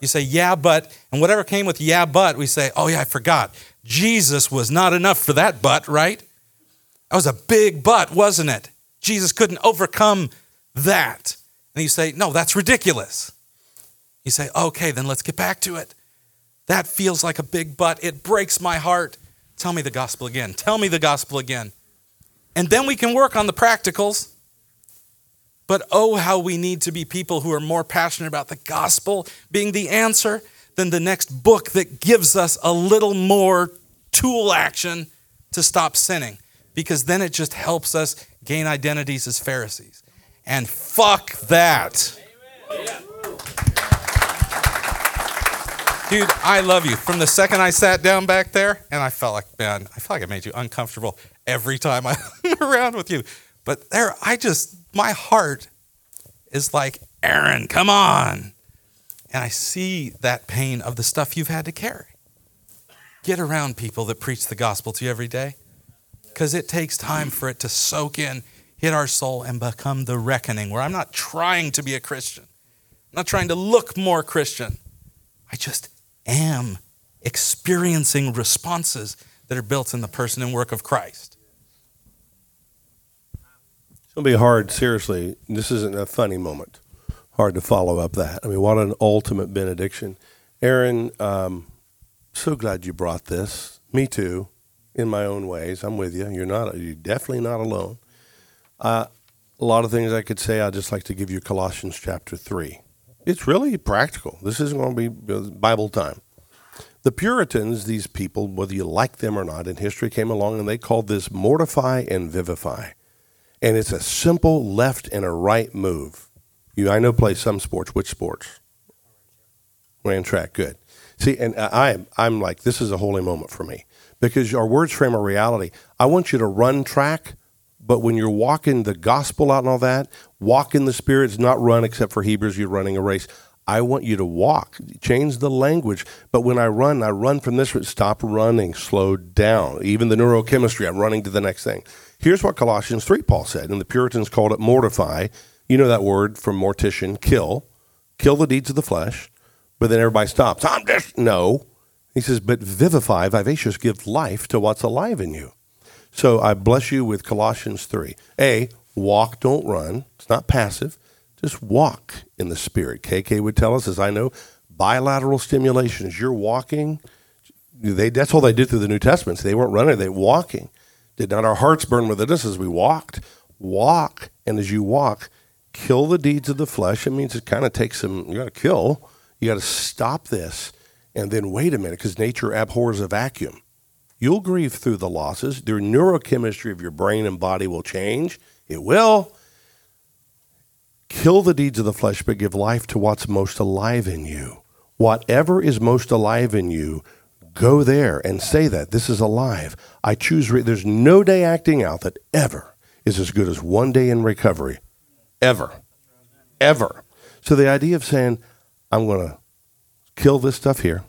Speaker 2: You say, yeah, but, and whatever came with yeah, but, we say, oh, yeah, I forgot. Jesus was not enough for that butt, right? That was a big butt, wasn't it? Jesus couldn't overcome that. And you say, no, that's ridiculous. You say, okay, then let's get back to it. That feels like a big butt. It breaks my heart. Tell me the gospel again. Tell me the gospel again. And then we can work on the practicals. But oh, how we need to be people who are more passionate about the gospel being the answer than the next book that gives us a little more tool action to stop sinning. Because then it just helps us gain identities as Pharisees. And fuck that. Dude, I love you. From the second I sat down back there, and I felt like, man, I felt like I made you uncomfortable every time I'm <laughs> around with you. But there, I just, my heart is like, Aaron, come on. And I see that pain of the stuff you've had to carry. Get around people that preach the gospel to you every day because it takes time for it to soak in, hit our soul, and become the reckoning where I'm not trying to be a Christian. I'm not trying to look more Christian. I just am experiencing responses that are built in the person and work of Christ.
Speaker 3: To be hard, seriously. This isn't a funny moment. Hard to follow up that. I mean, what an ultimate benediction. Aaron, um, so glad you brought this. Me too, in my own ways. I'm with you. You're not. You're definitely not alone. Uh, a lot of things I could say. I'd just like to give you Colossians chapter three. It's really practical. This isn't going to be uh, Bible time. The Puritans, these people, whether you like them or not, in history came along and they called this mortify and vivify. And it's a simple left and a right move. You, I know, play some sports. Which sports? Ran track. Good. See, and I, am I'm like, this is a holy moment for me because our words frame a reality. I want you to run track, but when you're walking the gospel out and all that, walk in the spirit. It's not run except for Hebrews. You're running a race. I want you to walk, change the language. But when I run, I run from this. Stop running, slow down. Even the neurochemistry, I'm running to the next thing. Here's what Colossians 3, Paul said, and the Puritans called it mortify. You know that word from mortician, kill. Kill the deeds of the flesh. But then everybody stops. I'm just, no. He says, but vivify, vivacious, give life to what's alive in you. So I bless you with Colossians 3. A, walk, don't run. It's not passive. Just walk in the Spirit. KK would tell us, as I know, Bilateral stimulation. As you're walking, they, that's all they did through the New Testament. They weren't running, they were walking. Did not our hearts burn within us as we walked? Walk. And as you walk, kill the deeds of the flesh. It means it kind of takes some, you got to kill. You got to stop this. And then wait a minute, because nature abhors a vacuum. You'll grieve through the losses. The neurochemistry of your brain and body will change. It will. Kill the deeds of the flesh, but give life to what's most alive in you. Whatever is most alive in you, go there and say that. This is alive. I choose. Re- There's no day acting out that ever is as good as one day in recovery. Ever. Ever. So the idea of saying, I'm going to kill this stuff here,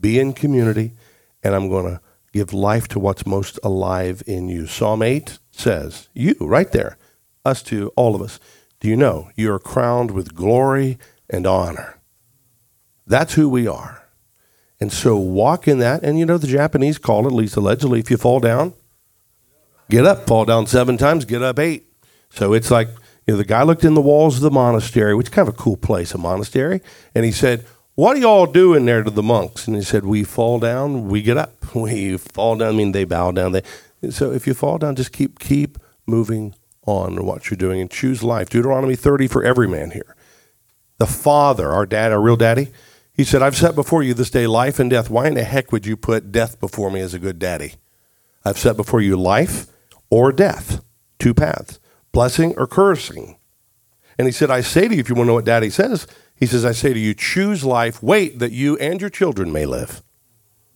Speaker 3: be in community, and I'm going to give life to what's most alive in you. Psalm 8 says, You, right there, us two, all of us, do you know you are crowned with glory and honor? That's who we are. And so walk in that. And you know, the Japanese call it, at least allegedly, if you fall down, get up. Fall down seven times, get up eight. So it's like, you know, the guy looked in the walls of the monastery, which is kind of a cool place, a monastery, and he said, What do y'all do in there to the monks? And he said, We fall down, we get up. <laughs> We fall down, I mean, they bow down. They, so if you fall down, just keep keep moving on in what you're doing and choose life. Deuteronomy 30 for every man here. The Father, our dad, our real daddy, he said, I've set before you this day life and death. Why in the heck would you put death before me as a good daddy? I've set before you life or death, two paths, blessing or cursing. And he said, I say to you, if you want to know what daddy says, he says, I say to you, choose life, wait that you and your children may live.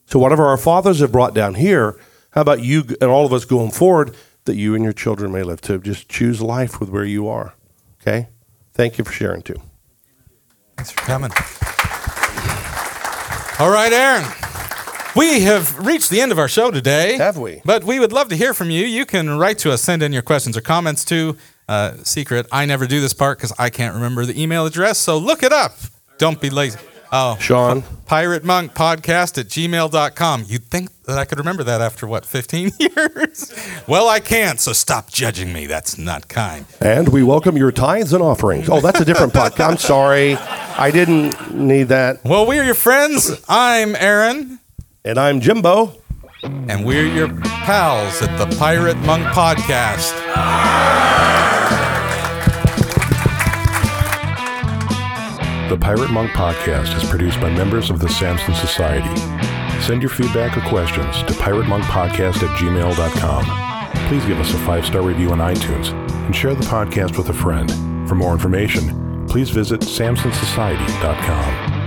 Speaker 3: So, whatever our fathers have brought down here, how about you and all of us going forward that you and your children may live? To just choose life with where you are. Okay? Thank you for sharing too.
Speaker 2: Thanks for coming. All right, Aaron. We have reached the end of our show today.
Speaker 3: Have we?
Speaker 2: But we would love to hear from you. You can write to us, send in your questions or comments to uh, secret. I never do this part because I can't remember the email address. So look it up. Don't be lazy. Oh,
Speaker 3: Sean.
Speaker 2: Pirate Monk Podcast at gmail.com. You'd think that I could remember that after what, 15 <laughs> years? well, I can't, so stop judging me. That's not kind.
Speaker 3: And we welcome your tithes and offerings. Oh, that's a different podcast. I'm sorry. I didn't need that.
Speaker 2: Well, we're your friends. I'm Aaron.
Speaker 3: And I'm Jimbo.
Speaker 2: And we're your pals at the Pirate Monk Podcast.
Speaker 1: The Pirate Monk Podcast is produced by members of the Samson Society. Send your feedback or questions to piratemonkpodcast at gmail.com. Please give us a five star review on iTunes and share the podcast with a friend. For more information, please visit samsonsociety.com.